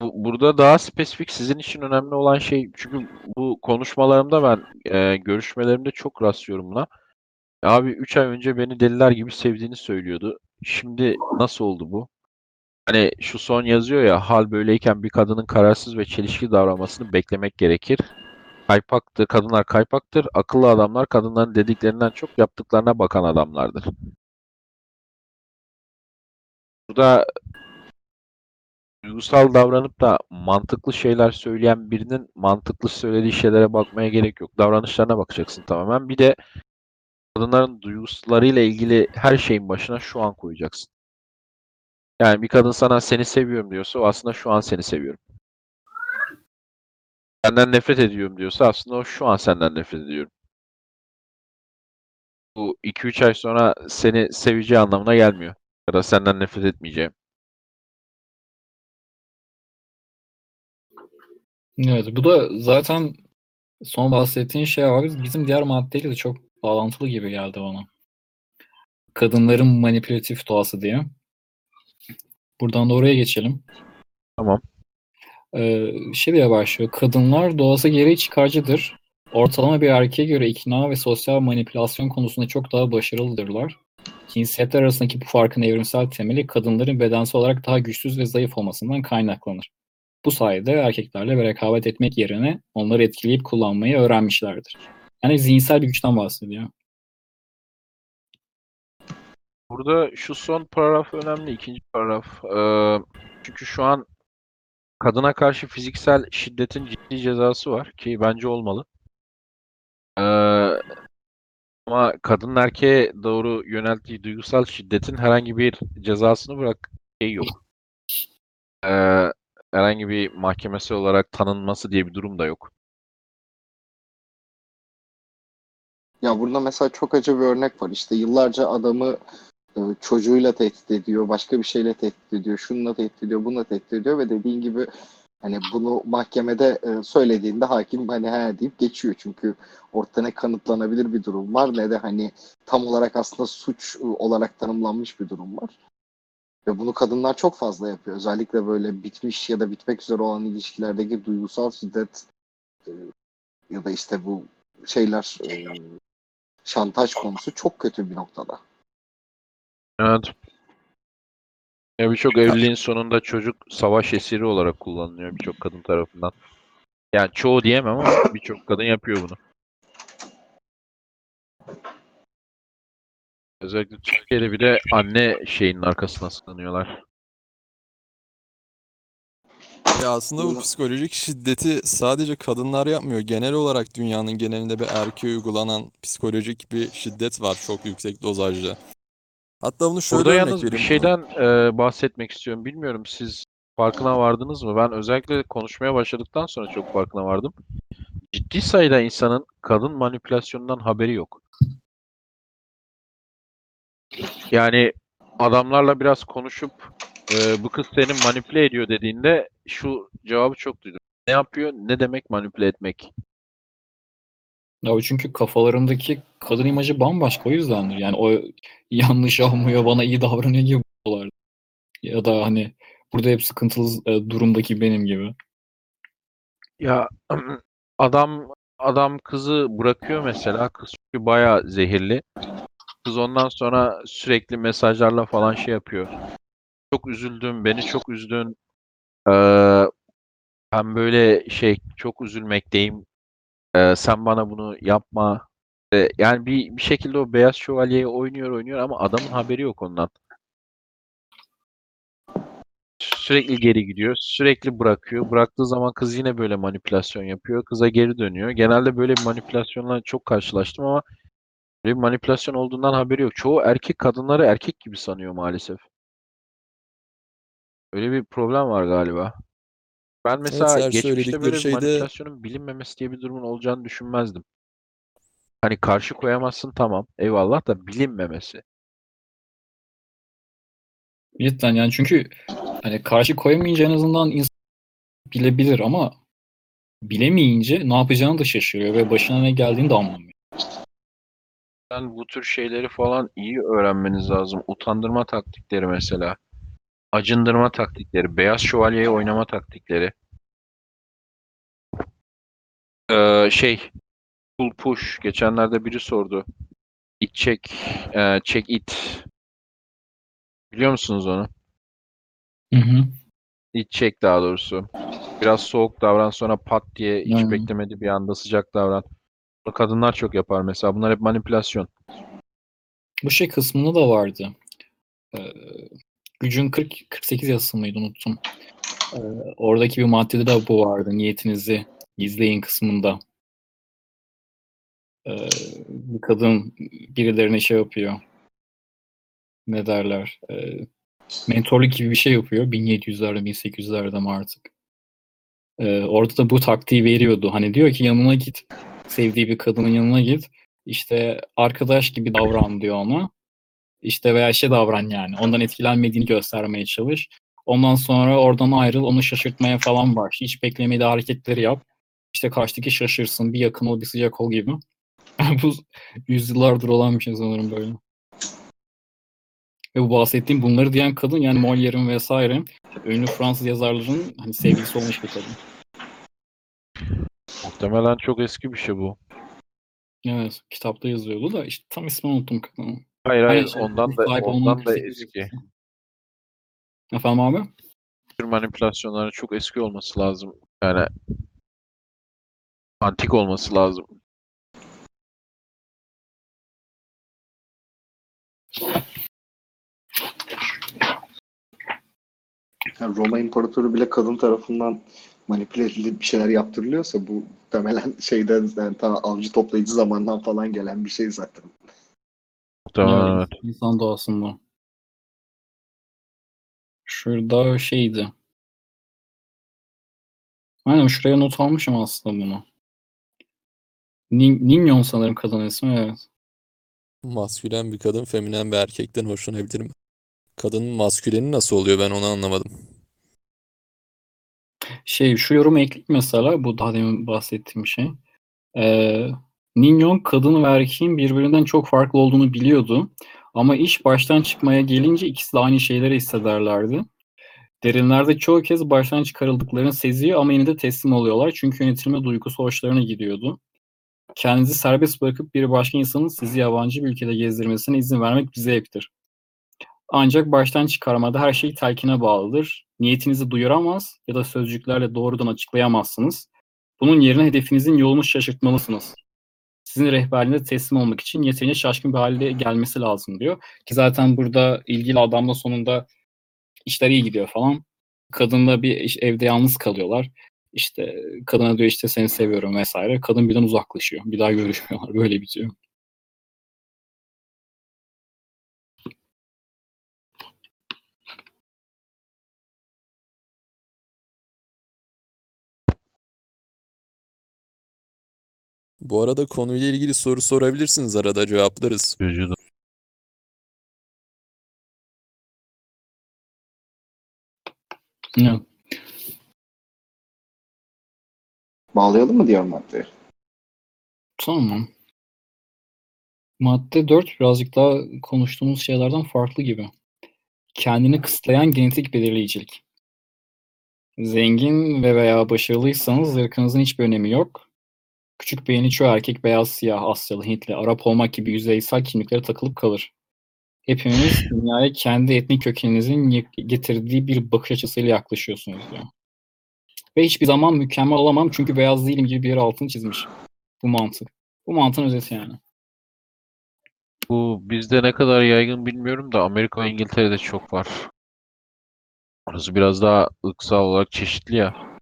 Bu, burada daha spesifik sizin için önemli olan şey çünkü bu konuşmalarımda ben e, görüşmelerimde çok rastlıyorum buna. Abi 3 ay önce beni deliler gibi sevdiğini söylüyordu. Şimdi nasıl oldu bu? Hani şu son yazıyor ya hal böyleyken bir kadının kararsız ve çelişki davranmasını beklemek gerekir. Kaypaktır, kadınlar kaypaktır. Akıllı adamlar kadınların dediklerinden çok yaptıklarına bakan adamlardır. Burada duygusal davranıp da mantıklı şeyler söyleyen birinin mantıklı söylediği şeylere bakmaya gerek yok. Davranışlarına bakacaksın tamamen. Bir de kadınların duygularıyla ilgili her şeyin başına şu an koyacaksın. Yani bir kadın sana seni seviyorum diyorsa o aslında şu an seni seviyorum. Senden nefret ediyorum diyorsa aslında o şu an senden nefret ediyorum. Bu 2-3 ay sonra seni seveceği anlamına gelmiyor. Ya da senden nefret etmeyeceğim. Evet bu da zaten son bahsettiğin şey abi bizim diğer maddeyle de çok bağlantılı gibi geldi bana. Kadınların manipülatif doğası diye. Buradan da oraya geçelim. Tamam. Ee, şey diye başlıyor. Kadınlar doğası gereği çıkarcıdır. ortalama bir erkeğe göre ikna ve sosyal manipülasyon konusunda çok daha başarılıdırlar. Cinsiyetler arasındaki bu farkın evrimsel temeli kadınların bedensel olarak daha güçsüz ve zayıf olmasından kaynaklanır. Bu sayede erkeklerle rekabet etmek yerine onları etkileyip kullanmayı öğrenmişlerdir. Yani zihinsel bir güçten bahsediyor. Burada şu son paragraf önemli. ikinci paragraf. Ee, çünkü şu an kadına karşı fiziksel şiddetin ciddi cezası var ki bence olmalı. Ee, ama kadın erkeğe doğru yönelttiği duygusal şiddetin herhangi bir cezasını bırak şey yok. Ee, herhangi bir mahkemesi olarak tanınması diye bir durum da yok. Ya burada mesela çok acı bir örnek var. İşte yıllarca adamı e, çocuğuyla tehdit ediyor, başka bir şeyle tehdit ediyor, şununla tehdit ediyor, bununla tehdit ediyor ve dediğin gibi hani bunu mahkemede e, söylediğinde hakim hani he deyip geçiyor. Çünkü ortada ne kanıtlanabilir bir durum var ne de hani tam olarak aslında suç e, olarak tanımlanmış bir durum var. Ve bunu kadınlar çok fazla yapıyor. Özellikle böyle bitmiş ya da bitmek üzere olan ilişkilerdeki duygusal şiddet e, ya da işte bu şeyler e, şantaj konusu çok kötü bir noktada. Evet. Ya birçok evliliğin sonunda çocuk savaş esiri olarak kullanılıyor birçok kadın tarafından. Yani çoğu diyemem ama birçok kadın yapıyor bunu. Özellikle Türkiye'de bile anne şeyinin arkasına sığınıyorlar. Ya aslında bu psikolojik şiddeti sadece kadınlar yapmıyor. Genel olarak dünyanın genelinde bir erkeğe uygulanan psikolojik bir şiddet var çok yüksek dozajda. Hatta bunu şöyle Burada örnek yalnız bir vereyim. şeyden e, bahsetmek istiyorum. Bilmiyorum siz farkına vardınız mı? Ben özellikle konuşmaya başladıktan sonra çok farkına vardım. Ciddi sayıda insanın kadın manipülasyonundan haberi yok. Yani adamlarla biraz konuşup e, bu kız seni manipüle ediyor dediğinde şu cevabı çok duydum. Ne yapıyor? Ne demek manipüle etmek? Ya çünkü kafalarındaki kadın imajı bambaşka o yüzdendir. Yani o yanlış yapmıyor bana iyi davranıyor gibi bakıyorlar. Ya da hani burada hep sıkıntılı e, durumdaki benim gibi. Ya adam adam kızı bırakıyor mesela. Kız çünkü bayağı zehirli. Kız ondan sonra sürekli mesajlarla falan şey yapıyor. Çok üzüldüm, beni çok üzdün. Ee, ben böyle şey çok üzülmekteyim. Ee, sen bana bunu yapma. Ee, yani bir bir şekilde o beyaz şövalyeyi oynuyor oynuyor ama adamın haberi yok ondan. Sürekli geri gidiyor, sürekli bırakıyor. Bıraktığı zaman kız yine böyle manipülasyon yapıyor. Kıza geri dönüyor. Genelde böyle manipülasyonla çok karşılaştım ama bir manipülasyon olduğundan haberi yok. Çoğu erkek kadınları erkek gibi sanıyor maalesef. Öyle bir problem var galiba. Ben mesela her geçmişte söyledikleri böyle bir şeyde- manipülasyonun bilinmemesi diye bir durumun olacağını düşünmezdim. Hani karşı koyamazsın tamam. Eyvallah da bilinmemesi. Cidden yani çünkü hani karşı koyamayınca en azından insan bilebilir ama bilemeyince ne yapacağını da şaşırıyor ve başına ne geldiğini de anlamıyor. Ben bu tür şeyleri falan iyi öğrenmeniz lazım. Utandırma taktikleri mesela. Acındırma taktikleri. Beyaz şövalyeyi oynama taktikleri. Ee, şey. Pull push. Geçenlerde biri sordu. It check. e, check it. Biliyor musunuz onu? Hı hı. It check daha doğrusu. Biraz soğuk davran sonra pat diye hiç Aynen. beklemedi bir anda sıcak davran. Kadınlar çok yapar mesela. Bunlar hep manipülasyon. Bu şey kısmında da vardı. Ee, gücün 40 48 yazısı mıydı unuttum. Ee, oradaki bir maddede de bu vardı. Niyetinizi gizleyin kısmında. Ee, bir kadın birilerine şey yapıyor. Ne derler? Ee, mentorluk gibi bir şey yapıyor. 1700'lerde 1800'lerde mi artık. Ee, orada da bu taktiği veriyordu. Hani diyor ki yanına git. Sevdiği bir kadının yanına git. İşte arkadaş gibi davran diyor ona. İşte veya şey davran yani. Ondan etkilenmediğini göstermeye çalış. Ondan sonra oradan ayrıl, onu şaşırtmaya falan başla. Hiç beklemediği hareketleri yap. İşte karşıdaki şaşırsın, bir yakın ol, bir sıcak ol gibi. bu yüzyıllardır olan bir şey sanırım böyle. Ve bu bahsettiğim bunları diyen kadın yani Molière'in vesaire ünlü Fransız yazarların hani sevgilisi olmuş bir kadın. Muhtemelen çok eski bir şey bu. Evet, kitapta yazıyordu da işte tam ismini unuttum kadının. Hayır Aynen hayır şey, ondan da ondan da 48 eski. Efendim abi? Tür manipülasyonların çok eski olması lazım. Yani antik olması lazım. Yani Roma İmparatoru bile kadın tarafından manipüle edilip bir şeyler yaptırılıyorsa bu muhtemelen şeyden yani ta avcı toplayıcı zamandan falan gelen bir şey zaten. Evet. İnsan doğasında. Şurada şeydi. Aynen şuraya not almışım aslında bunu. Nin- Ninyon sanırım kadın ismi evet. Maskülen bir kadın feminen bir erkekten hoşlanabilir mi? Kadının masküleni nasıl oluyor ben onu anlamadım. Şey şu yorumu ekleyeyim mesela bu daha demin bahsettiğim şey. Ee, Ninyon kadın ve erkeğin birbirinden çok farklı olduğunu biliyordu. Ama iş baştan çıkmaya gelince ikisi de aynı şeyleri hissederlerdi. Derinlerde çoğu kez baştan çıkarıldıklarını seziyor ama yine de teslim oluyorlar. Çünkü yönetilme duygusu hoşlarına gidiyordu. Kendinizi serbest bırakıp bir başka insanın sizi yabancı bir ülkede gezdirmesine izin vermek bir zevktir. Ancak baştan çıkarmada her şey telkine bağlıdır. Niyetinizi duyuramaz ya da sözcüklerle doğrudan açıklayamazsınız. Bunun yerine hedefinizin yolunu şaşırtmalısınız. Sizin rehberliğine teslim olmak için yeterince şaşkın bir halde gelmesi lazım diyor. Ki zaten burada ilgili adamla sonunda işler iyi gidiyor falan. Kadınla bir evde yalnız kalıyorlar. İşte kadına diyor işte seni seviyorum vesaire. Kadın birden uzaklaşıyor. Bir daha görüşmüyorlar. Böyle bitiyor. Bu arada konuyla ilgili soru sorabilirsiniz arada cevaplarız. Vücudu. Evet. Bağlayalım mı diğer maddeye? Tamam. Madde 4 birazcık daha konuştuğumuz şeylerden farklı gibi. Kendini kısıtlayan genetik belirleyicilik. Zengin ve veya başarılıysanız ırkınızın hiçbir önemi yok. Küçük beyinli çoğu erkek beyaz, siyah, Asyalı, Hintli, Arap olmak gibi yüzeysel kimliklere takılıp kalır. Hepimiz dünyaya kendi etnik kökeninizin getirdiği bir bakış açısıyla yaklaşıyorsunuz diyor. Ve hiçbir zaman mükemmel olamam çünkü beyaz değilim gibi bir yere altını çizmiş. Bu mantık. Bu mantığın özeti yani. Bu bizde ne kadar yaygın bilmiyorum da Amerika ve İngiltere'de çok var. Orası biraz daha ırksal olarak çeşitli ya.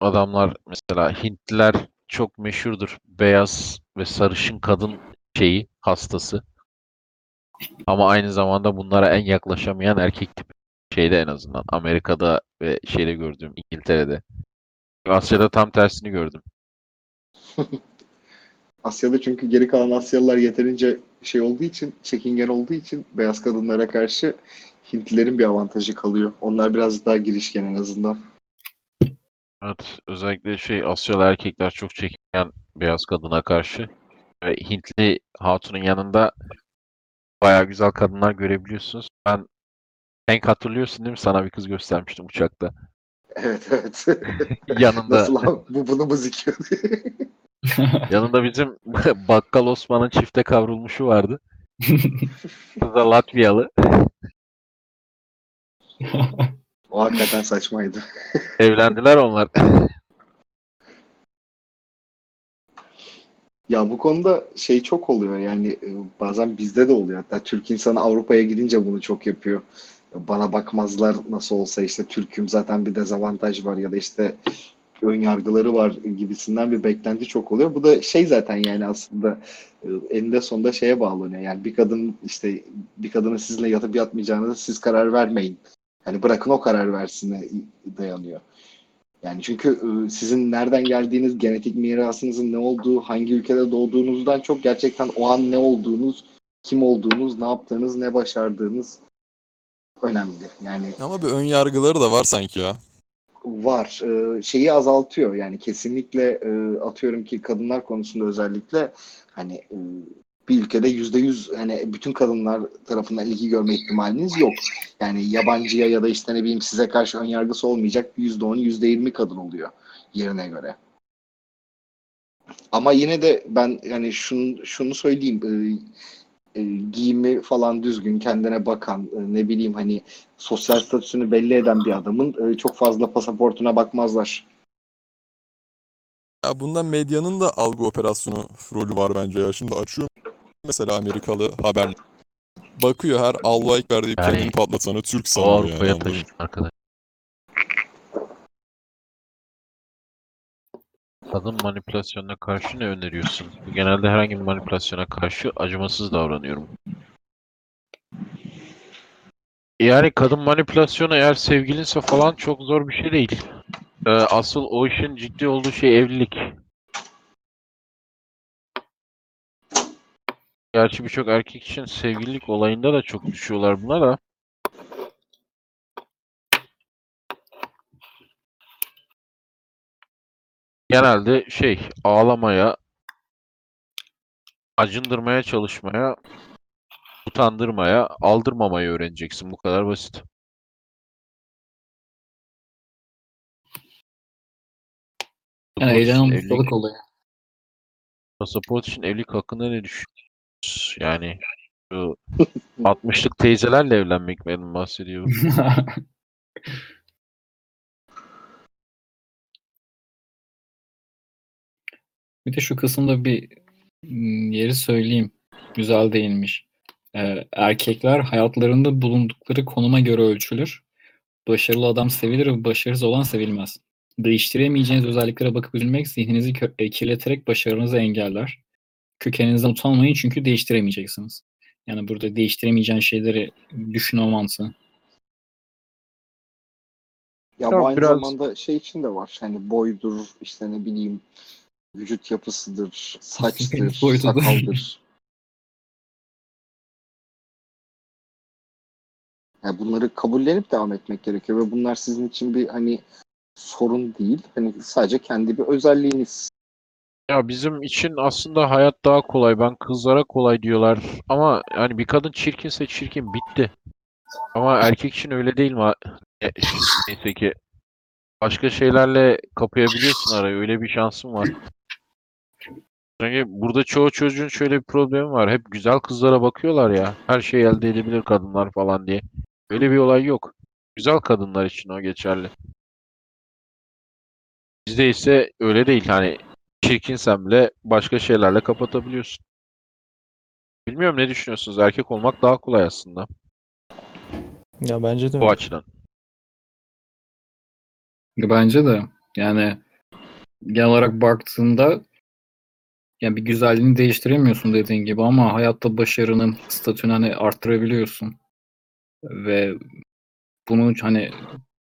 Adamlar mesela Hintliler çok meşhurdur. Beyaz ve sarışın kadın şeyi, hastası. Ama aynı zamanda bunlara en yaklaşamayan erkek tipi. Şeyde en azından. Amerika'da ve şeyde gördüğüm İngiltere'de. Asya'da tam tersini gördüm. Asya'da çünkü geri kalan Asyalılar yeterince şey olduğu için, çekingen olduğu için beyaz kadınlara karşı Hintlilerin bir avantajı kalıyor. Onlar biraz daha girişken en azından. Evet, özellikle şey Asyalı erkekler çok çekingen beyaz kadına karşı. Ve Hintli hatunun yanında bayağı güzel kadınlar görebiliyorsunuz. Ben Hank hatırlıyorsun değil mi? Sana bir kız göstermiştim uçakta. Evet evet. Yanında Nasıl lan? Bu bunu mu zikiyor? yanında bizim Bakkal Osman'ın çifte kavrulmuşu vardı. Kız da Latviyalı. O hakikaten saçmaydı. Evlendiler onlar. Ya bu konuda şey çok oluyor yani e, bazen bizde de oluyor. Hatta Türk insanı Avrupa'ya gidince bunu çok yapıyor. Bana bakmazlar nasıl olsa işte Türk'üm zaten bir dezavantaj var ya da işte ön yargıları var gibisinden bir beklenti çok oluyor. Bu da şey zaten yani aslında e, eninde sonunda şeye bağlanıyor. Yani bir kadın işte bir kadının sizinle yatıp yatmayacağınıza siz karar vermeyin. Yani bırakın o karar versine dayanıyor. Yani çünkü e, sizin nereden geldiğiniz, genetik mirasınızın ne olduğu, hangi ülkede doğduğunuzdan çok gerçekten o an ne olduğunuz, kim olduğunuz, ne yaptığınız, ne başardığınız önemli. Yani Ama bir ön yargıları da var sanki ya. var. Şeyi azaltıyor. Yani kesinlikle atıyorum ki kadınlar konusunda özellikle hani bir ülkede yüzde yüz hani bütün kadınlar tarafından ilgi görme ihtimaliniz yok. Yani yabancıya ya da işte ne bileyim size karşı ön yargısı olmayacak yüzde on, yüzde yirmi kadın oluyor yerine göre. Ama yine de ben yani şunu, şunu söyleyeyim. e, e, giyimi falan düzgün, kendine bakan, e, ne bileyim hani sosyal statüsünü belli eden bir adamın e, çok fazla pasaportuna bakmazlar. Ya bunda medyanın da algı operasyonu rolü var bence ya. Şimdi açıyorum mesela Amerikalı haber. Bakıyor her Allah Ekber deyip Yani kendini patlatanı Türk sanıyor yani. Avrupa'ya anladın mı? taşın arkadaş. Kadın manipülasyonuna karşı ne öneriyorsun? Genelde herhangi bir manipülasyona karşı acımasız davranıyorum. Yani kadın manipülasyonu eğer sevgilinse falan çok zor bir şey değil. Ee, asıl o işin ciddi olduğu şey evlilik. Gerçi birçok erkek için sevgililik olayında da çok düşüyorlar buna da. Genelde şey ağlamaya, acındırmaya çalışmaya, utandırmaya, aldırmamayı öğreneceksin. Bu kadar basit. Yani Pasaport için evlilik, pasaport için evlilik hakkında ne düşünüyorsunuz? Yani şu 60'lık teyzelerle evlenmek mi bahsediyor? Bir de şu kısımda bir mm, yeri söyleyeyim. Güzel değinmiş. Ee, erkekler hayatlarında bulundukları konuma göre ölçülür. Başarılı adam sevilir ve başarısız olan sevilmez. Değiştiremeyeceğiniz özelliklere bakıp üzülmek zihninizi kö- e, kirleterek başarınızı engeller. Kökeninizden utanmayın çünkü değiştiremeyeceksiniz. Yani burada değiştiremeyeceğin şeyleri düşünme mantığı. Ya Tamam, bu aynı biraz- zamanda şey için de var. Hani boydur, işte ne bileyim vücut yapısıdır, saçtır, sakaldır. Yani bunları kabullenip devam etmek gerekiyor ve bunlar sizin için bir hani sorun değil. Hani sadece kendi bir özelliğiniz. Ya bizim için aslında hayat daha kolay. Ben kızlara kolay diyorlar. Ama yani bir kadın çirkinse çirkin bitti. Ama erkek için öyle değil mi? E, Neyse ki başka şeylerle kapayabiliyorsun arayı. Öyle bir şansın var. Çünkü burada çoğu çocuğun şöyle bir problemi var. Hep güzel kızlara bakıyorlar ya. Her şey elde edebilir kadınlar falan diye. Öyle bir olay yok. Güzel kadınlar için o geçerli. Bizde ise öyle değil. Hani çirkinsen bile başka şeylerle kapatabiliyorsun. Bilmiyorum ne düşünüyorsunuz? Erkek olmak daha kolay aslında Ya bence de bu açıdan. Bence de yani genel olarak baktığında yani bir güzelliğini değiştiremiyorsun dediğin gibi ama hayatta başarının statünü hani arttırabiliyorsun. Ve bunu hani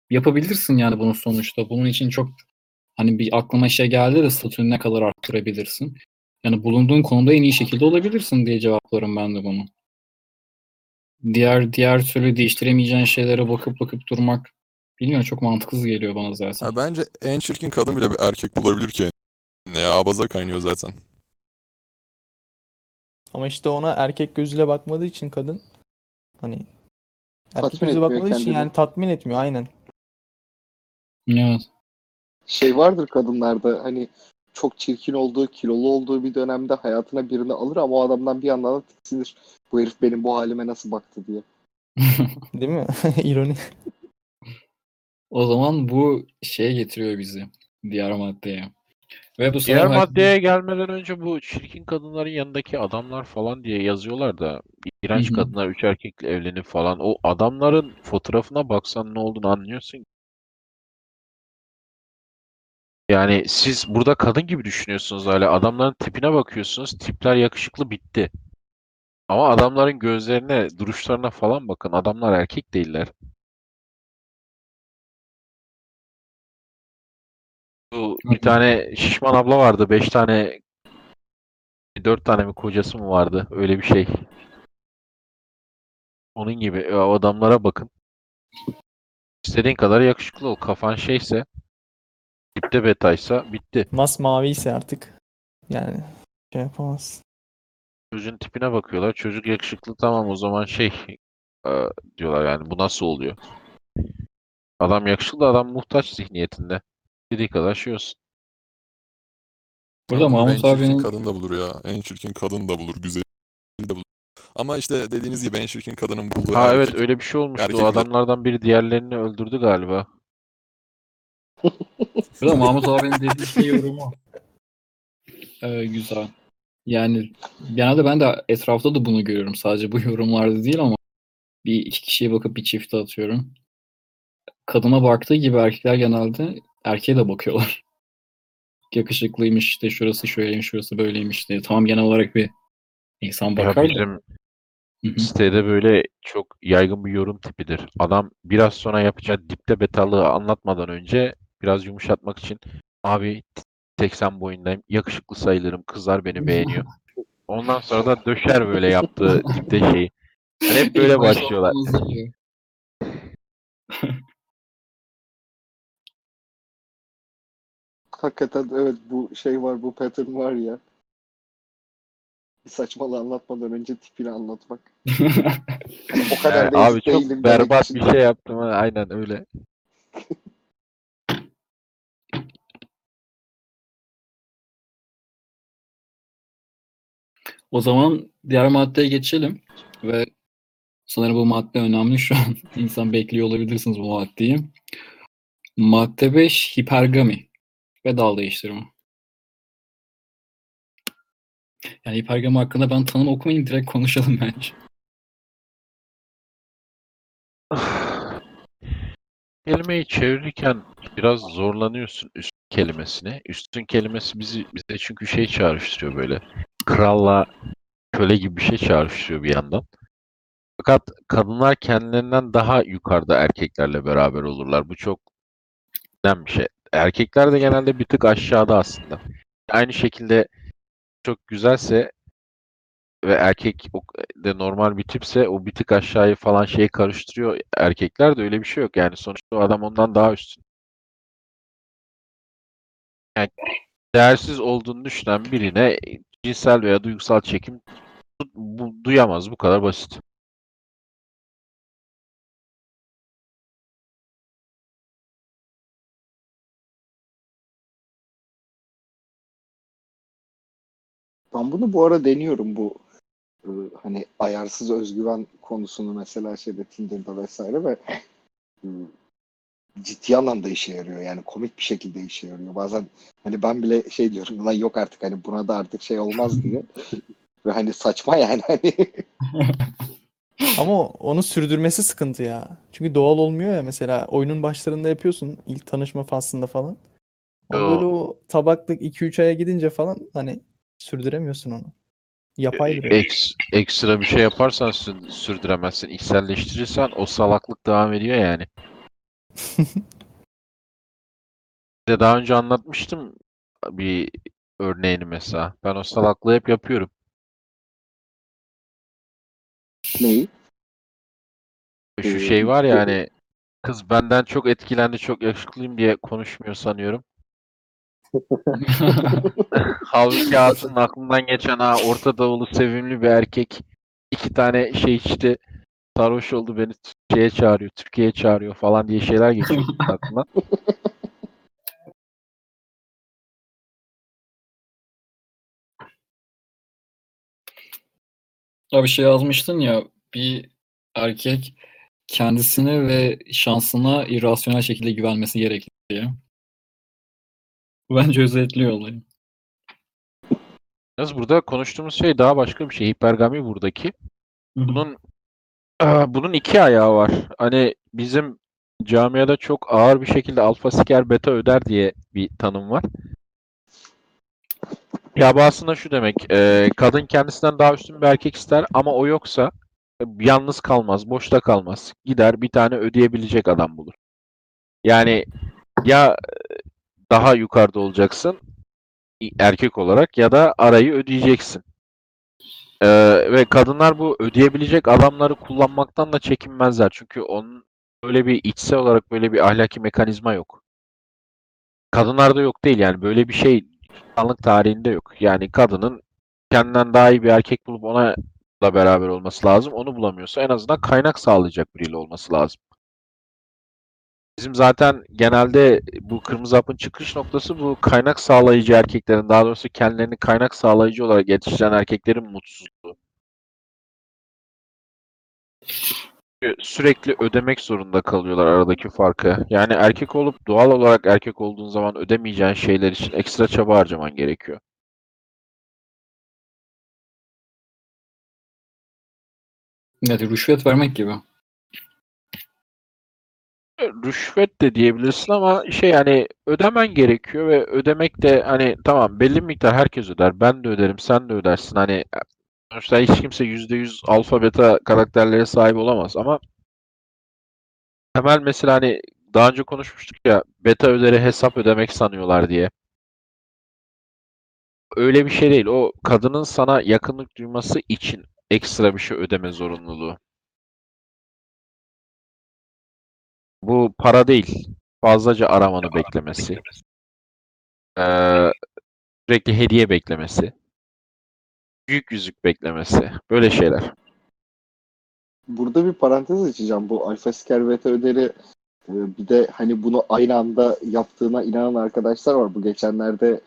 yapabilirsin yani bunun sonuçta. Bunun için çok hani bir aklıma şey geldi de statünü ne kadar arttırabilirsin. Yani bulunduğun konumda en iyi şekilde olabilirsin diye cevaplarım ben de bunu. Diğer diğer türlü değiştiremeyeceğin şeylere bakıp bakıp durmak bilmiyorum çok mantıksız geliyor bana zaten. Ya bence en çirkin kadın bile bir erkek bulabilir ki. Ya abaza kaynıyor zaten. Ama işte ona erkek gözüyle bakmadığı için kadın hani erkek Tatmin gözüyle etmiyor bakmadığı için kendini. yani tatmin etmiyor aynen. Evet. Şey vardır kadınlarda hani çok çirkin olduğu, kilolu olduğu bir dönemde hayatına birini alır ama o adamdan bir yandan da tiksinir. Bu herif benim bu halime nasıl baktı diye. Değil mi? İroni. O zaman bu şeye getiriyor bizi diğer maddeye. Ve bu Diğer sanırım maddeye gelmeden önce bu çirkin kadınların yanındaki adamlar falan diye yazıyorlar da iğrenç Hı hı. kadınlar üç erkekle evlenir falan. O adamların fotoğrafına baksan ne olduğunu anlıyorsun. Yani siz burada kadın gibi düşünüyorsunuz hala. Adamların tipine bakıyorsunuz. Tipler yakışıklı bitti. Ama adamların gözlerine, duruşlarına falan bakın. Adamlar erkek değiller. Bu bir tane şişman abla vardı. Beş tane, dört tane mi kocası mı vardı? Öyle bir şey. Onun gibi. O adamlara bakın. İstediğin kadar yakışıklı ol. Kafan şeyse, tipte betaysa bitti. Masmavi ise artık yani şey yapamaz. Çocuğun tipine bakıyorlar. Çocuk yakışıklı tamam o zaman şey e, diyorlar yani bu nasıl oluyor? Adam yakışıklı adam muhtaç zihniyetinde. Dediği kadar şey olsun. Burada Ama en Mahmut çirkin abinin kadın da bulur ya. En çirkin kadın da bulur. Güzel de bulur. Ama işte dediğiniz gibi en çirkin kadının bulduğu Ha evet erkek- öyle bir şey olmuştu. O adamlardan biri diğerlerini öldürdü galiba. Burada Mahmut abinin dediği şey yorumu. Ee, güzel. Yani genelde ben de etrafta da bunu görüyorum. Sadece bu yorumlarda değil ama bir iki kişiye bakıp bir çifte atıyorum. Kadına baktığı gibi erkekler genelde erkeğe de bakıyorlar. Yakışıklıymış işte şurası şöyleymiş şurası böyleymiş diye. Tamam genel olarak bir insan Ya bakar da. bizim hı. sitede böyle çok yaygın bir yorum tipidir. Adam biraz sonra yapacağı dipte betalığı anlatmadan önce biraz yumuşatmak için abi 80 boyundayım, yakışıklı sayılırım, kızlar beni beğeniyor. Ondan sonra da döşer böyle yaptığı dipte şeyi. Yani hep böyle başlıyorlar. Hakikaten evet bu şey var bu pattern var ya. Bir saçmalığı anlatmadan önce tipini anlatmak. O kadar Yani da abi çok berbat bir şey yaptım ha. Aynen öyle. O zaman diğer maddeye geçelim ve sanırım bu madde önemli şu an. İnsan bekliyor olabilirsiniz bu maddeyi. Madde 5 hipergami ve dal değiştirme. Yani hipergami hakkında ben tanım okumayayım direkt konuşalım bence. Kelimeyi çevirirken biraz zorlanıyorsun üst kelimesine. Üstün kelimesi bizi bize çünkü şey çağrıştırıyor böyle. Kralla köle gibi bir şey çağrıştırıyor bir yandan. Fakat kadınlar kendilerinden daha yukarıda erkeklerle beraber olurlar. Bu çok önemli bir şey. Erkekler de genelde bir tık aşağıda aslında. Aynı şekilde çok güzelse ve erkek de normal bir tipse o bir tık aşağıyı falan şeyi karıştırıyor. Erkekler de öyle bir şey yok. Yani sonuçta o adam ondan daha üstün. Yani değersiz olduğunu düşünen birine cinsel veya duygusal çekim du- bu, duyamaz. Bu kadar basit. Ben bunu bu ara deniyorum bu e, hani ayarsız özgüven konusunu mesela şeyde Tinder'da vesaire ve e, ciddi anlamda işe yarıyor. Yani komik bir şekilde işe yarıyor. Bazen hani ben bile şey diyorum lan yok artık hani buna da artık şey olmaz diye. Ve hani saçma yani hani. Ama onu sürdürmesi sıkıntı ya. Çünkü doğal olmuyor ya mesela oyunun başlarında yapıyorsun ilk tanışma faslında falan. Ama böyle o tabaklık 2-3 aya gidince falan hani sürdüremiyorsun onu. Yapay duruyor. Eks, ekstra bir şey yaparsan sür- sürdüremezsin. İçselleştirirsen o salaklık devam ediyor yani. De daha önce anlatmıştım bir örneğini mesela. Ben o salaklığı hep yapıyorum. Neyi? Şu Ee, şey var ya hani kız benden çok etkilendi, çok yakışıklıyım diye konuşmuyor sanıyorum. Halbuki Aslı'nın aklından geçen ha Orta Doğulu sevimli bir erkek iki tane şey içti sarhoş oldu beni şeye çağırıyor, Türkiye'ye çağırıyor falan diye şeyler geçiyor aklına. Abi şey yazmıştın ya bir erkek kendisine ve şansına irrasyonel şekilde güvenmesi gerekir diye. Bence özetliyor olayı. Yalnız burada konuştuğumuz şey daha başka bir şey. Hipergami buradaki. Bunun Aa, bunun iki ayağı var. Hani bizim camiada çok ağır bir şekilde alfa siker beta öder diye bir tanım var. Ya bu aslında şu demek. e, kadın kendisinden daha üstün bir erkek ister ama o yoksa yalnız kalmaz, boşta kalmaz. Gider bir tane ödeyebilecek adam bulur. Yani ya daha yukarıda olacaksın erkek olarak ya da arayı ödeyeceksin. Ee, ve kadınlar bu ödeyebilecek adamları kullanmaktan da çekinmezler. Çünkü onun böyle bir içsel olarak böyle bir ahlaki mekanizma yok. Kadınlarda yok değil yani böyle bir şey insanlık tarihinde yok. Yani kadının kendinden daha iyi bir erkek bulup ona da beraber olması lazım. Onu bulamıyorsa en azından kaynak sağlayacak biriyle olması lazım. Bizim zaten genelde bu kırmızı hapın çıkış noktası bu kaynak sağlayıcı erkeklerin daha doğrusu kendilerini kaynak sağlayıcı olarak yetiştiren erkeklerin mutsuzluğu. Sürekli ödemek zorunda kalıyorlar aradaki farkı. Yani erkek olup doğal olarak erkek olduğun zaman ödemeyeceğin şeyler için ekstra çaba harcaman gerekiyor. Evet, rüşvet vermek gibi. Rüşvet de diyebilirsin ama şey yani ödemen gerekiyor ve ödemek de hani tamam belli bir miktar herkes öder. Ben de öderim, sen de ödersin. Hani sonuçta hiç kimse %100 alfa beta karakterlere sahip olamaz ama temel mesela hani daha önce konuşmuştuk ya beta öderi hesap ödemek sanıyorlar diye. Öyle bir şey değil. O kadının sana yakınlık duyması için ekstra bir şey ödeme zorunluluğu. Bu para değil. Fazlaca aramanı beklemesi. Ee, sürekli hediye beklemesi. Büyük yüzük beklemesi. Böyle şeyler. Burada bir parantez açacağım. Bu alfa sker beta öderi e, bir de hani bunu aynı anda yaptığına inanan arkadaşlar var. Bu geçenlerde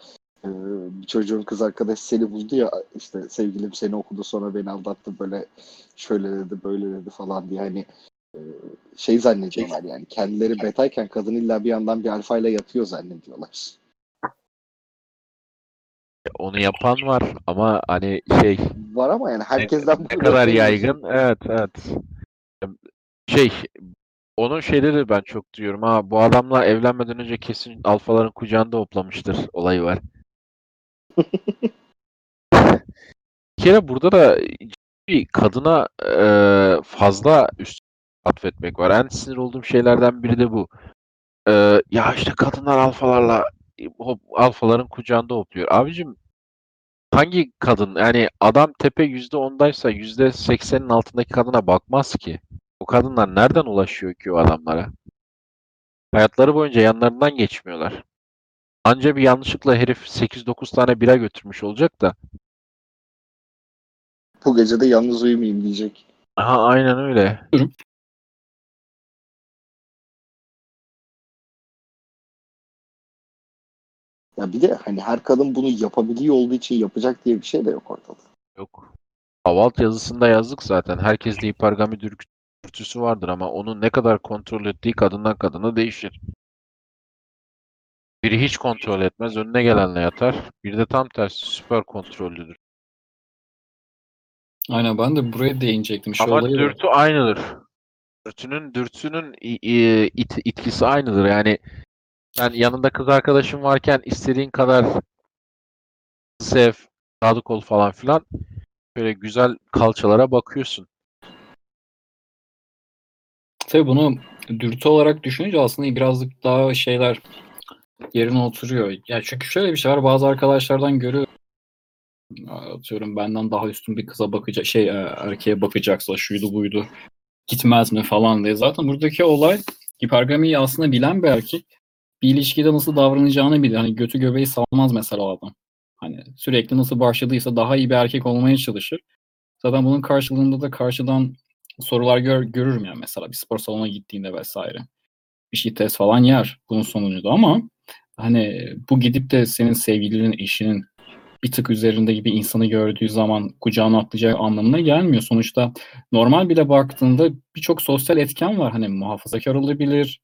e, bir çocuğun kız arkadaşı seni buldu ya işte sevgilim seni okudu sonra beni aldattı böyle şöyle dedi böyle dedi falan diye hani şey zannediyorlar yani kendileri betayken kadın illa bir yandan bir alfayla yatıyor zannediyorlar. Onu yapan var ama hani şey Var ama yani herkesten ne kadar yaygın? Evet, evet. Şey, onun şeyleri ben çok duyuyorum. Ha, bu adamla evlenmeden önce kesin alfaların kucağında hoplamıştır olayı var. Bir kere burada da bir kadına e, fazla üst atfetmek var. En sinir olduğum şeylerden biri de bu. E, ya işte kadınlar alfalarla hop, alfaların kucağında hopluyor. Abicim hangi kadın yani adam tepe yüzde ondaysa yüzde seksenin altındaki kadına bakmaz ki. O kadınlar nereden ulaşıyor ki o adamlara? Hayatları boyunca yanlarından geçmiyorlar. Anca bir yanlışlıkla herif 8-9 tane bira götürmüş olacak da. Bu gece de yalnız uyumayayım diyecek. Aha aynen öyle. Ya bir de hani her kadın bunu yapabiliyor olduğu için yapacak diye bir şey de yok ortada. Yok. Havalt yazısında yazdık zaten. Herkeste hipergami dürtüsü vardır ama onun ne kadar kontrol ettiği kadından kadına değişir. Biri hiç kontrol etmez, önüne gelenle yatar. Bir de tam tersi süper kontrollüdür. Aynen ben de buraya değinecektim. Şu Ama olayı var. dürtü aynıdır. Dürtünün dürtünün i- i- it, itkisi aynıdır. Yani sen yanında kız arkadaşın varken istediğin kadar sev, sadık ol falan filan. Böyle güzel kalçalara bakıyorsun. Tabii bunu dürtü olarak düşününce aslında birazcık daha şeyler yerine oturuyor. Ya çünkü şöyle bir şey var. Bazı arkadaşlardan görüyorum. Atıyorum benden daha üstün bir kıza bakacak şey e, erkeğe bakacaksa şuydu buydu gitmez mi falan diye. Zaten buradaki olay hipergamiyi aslında bilen bir erkek bir ilişkide nasıl davranacağını bilir. Hani götü göbeği salmaz mesela o adam. Hani sürekli nasıl başladıysa daha iyi bir erkek olmaya çalışır. Zaten bunun karşılığında da karşıdan sorular gör, görürüm ya mesela bir spor salonuna gittiğinde vesaire. Bir şey test falan yer bunun sonucunda ama hani bu gidip de senin sevgilinin, eşinin bir tık üzerinde bir insanı gördüğü zaman kucağına atlayacağı anlamına gelmiyor. Sonuçta normal bile baktığında birçok sosyal etken var. Hani muhafazakar olabilir,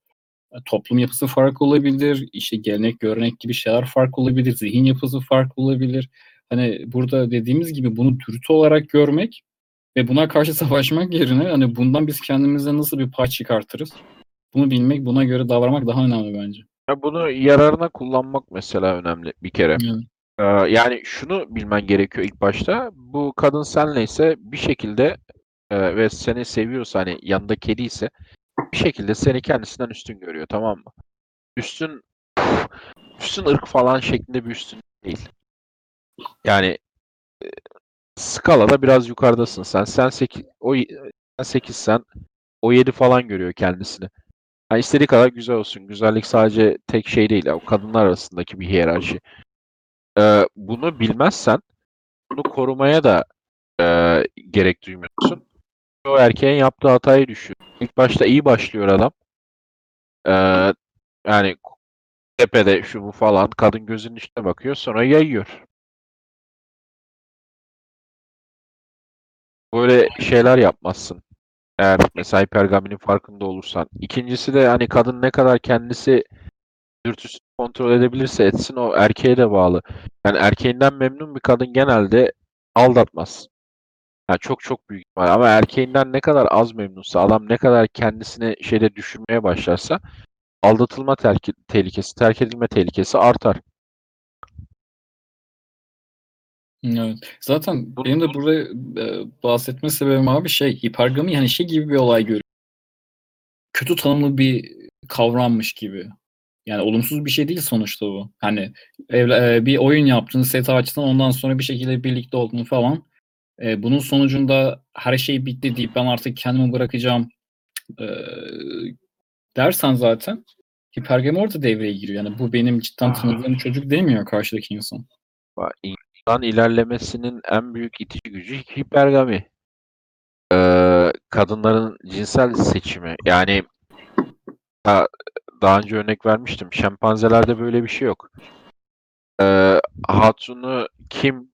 toplum yapısı farklı olabilir, işte gelenek, görenek gibi şeyler farklı olabilir, zihin yapısı farklı olabilir. Hani burada dediğimiz gibi bunu dürtü olarak görmek ve buna karşı savaşmak yerine hani bundan biz kendimize nasıl bir pay çıkartırız? Bunu bilmek, buna göre davranmak daha önemli bence. Ya bunu yararına kullanmak mesela önemli bir kere. Yani. Ee, yani şunu bilmen gerekiyor ilk başta. Bu kadın senleyse bir şekilde e, ve seni seviyorsa hani yanında kedi ise bir şekilde seni kendisinden üstün görüyor tamam mı? Üstün üstün ırk falan şeklinde bir üstün değil. Yani e, skalada biraz yukarıdasın sen. Sen 8 o sen 8 sen o 7 falan görüyor kendisini. Yani istediği kadar güzel olsun. Güzellik sadece tek şey değil. O kadınlar arasındaki bir hiyerarşi. Ee, bunu bilmezsen bunu korumaya da e, gerek duymuyorsun. O erkeğin yaptığı hatayı düşün. İlk başta iyi başlıyor adam. Ee, yani tepede şu bu falan kadın gözünün içine bakıyor sonra yayıyor. Böyle şeyler yapmazsın. Eğer mesela hipergaminin farkında olursan. İkincisi de hani kadın ne kadar kendisi dürtüsünü kontrol edebilirse etsin o erkeğe de bağlı. Yani erkeğinden memnun bir kadın genelde aldatmaz. Yani çok çok büyük ihtimal. Ama erkeğinden ne kadar az memnunsa, adam ne kadar kendisini şeyde düşürmeye başlarsa aldatılma terki, tehlikesi, terk edilme tehlikesi artar. Evet. Zaten benim de burada e, bahsetme sebebim abi şey hipergami yani şey gibi bir olay görüyorum. Kötü tanımlı bir kavrammış gibi. Yani olumsuz bir şey değil sonuçta bu. Hani evle- e, bir oyun yaptın, set açtın, ondan sonra bir şekilde birlikte oldun falan. E, bunun sonucunda her şey bitti deyip ben artık kendimi bırakacağım e, dersen zaten hipergami orada devreye giriyor. Yani bu benim cidden tanıdığım çocuk demiyor karşıdaki insan. İnsan ilerlemesinin en büyük itici gücü hipergami. Ee, kadınların cinsel seçimi. Yani daha, daha önce örnek vermiştim. Şempanzelerde böyle bir şey yok. Ee, hatunu kim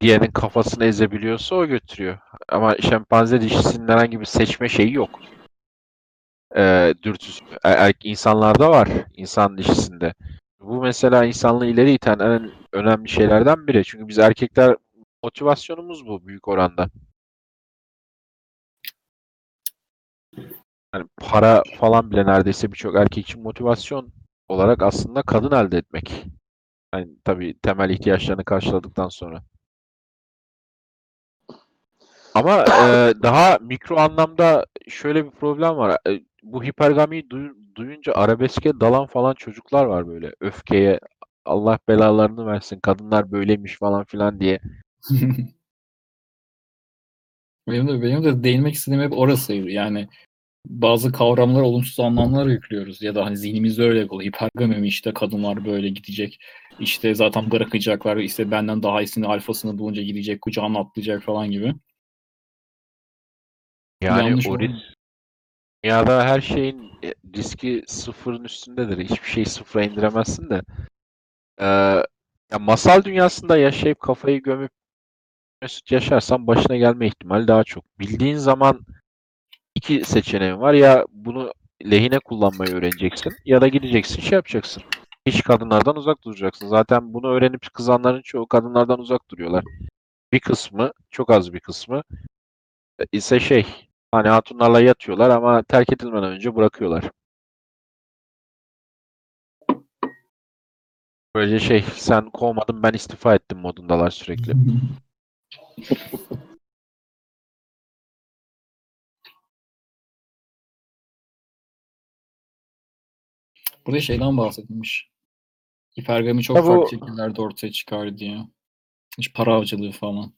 diğerinin kafasını ezebiliyorsa o götürüyor. Ama şempanze dişisinin herhangi bir seçme şeyi yok. Ee, dürtüsü. Er, er- insanlarda var. insan dişisinde. Bu mesela insanlığı ileri iten en önemli şeylerden biri. Çünkü biz erkekler motivasyonumuz bu büyük oranda. Yani para falan bile neredeyse birçok erkek için motivasyon olarak aslında kadın elde etmek. Yani tabii temel ihtiyaçlarını karşıladıktan sonra. Ama e, daha mikro anlamda şöyle bir problem var. E, bu hipergamiyi duy- duyunca arabeske dalan falan çocuklar var böyle. Öfkeye Allah belalarını versin kadınlar böyleymiş falan filan diye. Benim de benim de değinmek istediğim hep orasıydı. Yani bazı kavramlara olumsuz anlamlar yüklüyoruz ya da hani zihnimizde öyle oluyor. Hipergami mi işte kadınlar böyle gidecek. İşte zaten bırakacaklar. işte benden daha iyisini alfasını bulunca gidecek, kucağına atlayacak falan gibi. Yani Yanlış o olan- risk dünyada her şeyin e, riski sıfırın üstündedir. Hiçbir şeyi sıfıra indiremezsin de. Ee, ya masal dünyasında yaşayıp kafayı gömüp mesut yaşarsan başına gelme ihtimali daha çok. Bildiğin zaman iki seçeneğin var. Ya bunu lehine kullanmayı öğreneceksin ya da gideceksin şey yapacaksın. Hiç kadınlardan uzak duracaksın. Zaten bunu öğrenip kızanların çoğu kadınlardan uzak duruyorlar. Bir kısmı, çok az bir kısmı e, ise şey hani hatunlarla yatıyorlar ama terk edilmeden önce bırakıyorlar. Böylece şey sen kovmadın ben istifa ettim modundalar sürekli. Burada şeyden bahsedilmiş. Hipergami çok Ya bu- farklı şekillerde ortaya çıkar diye. İşte para avcılığı falan.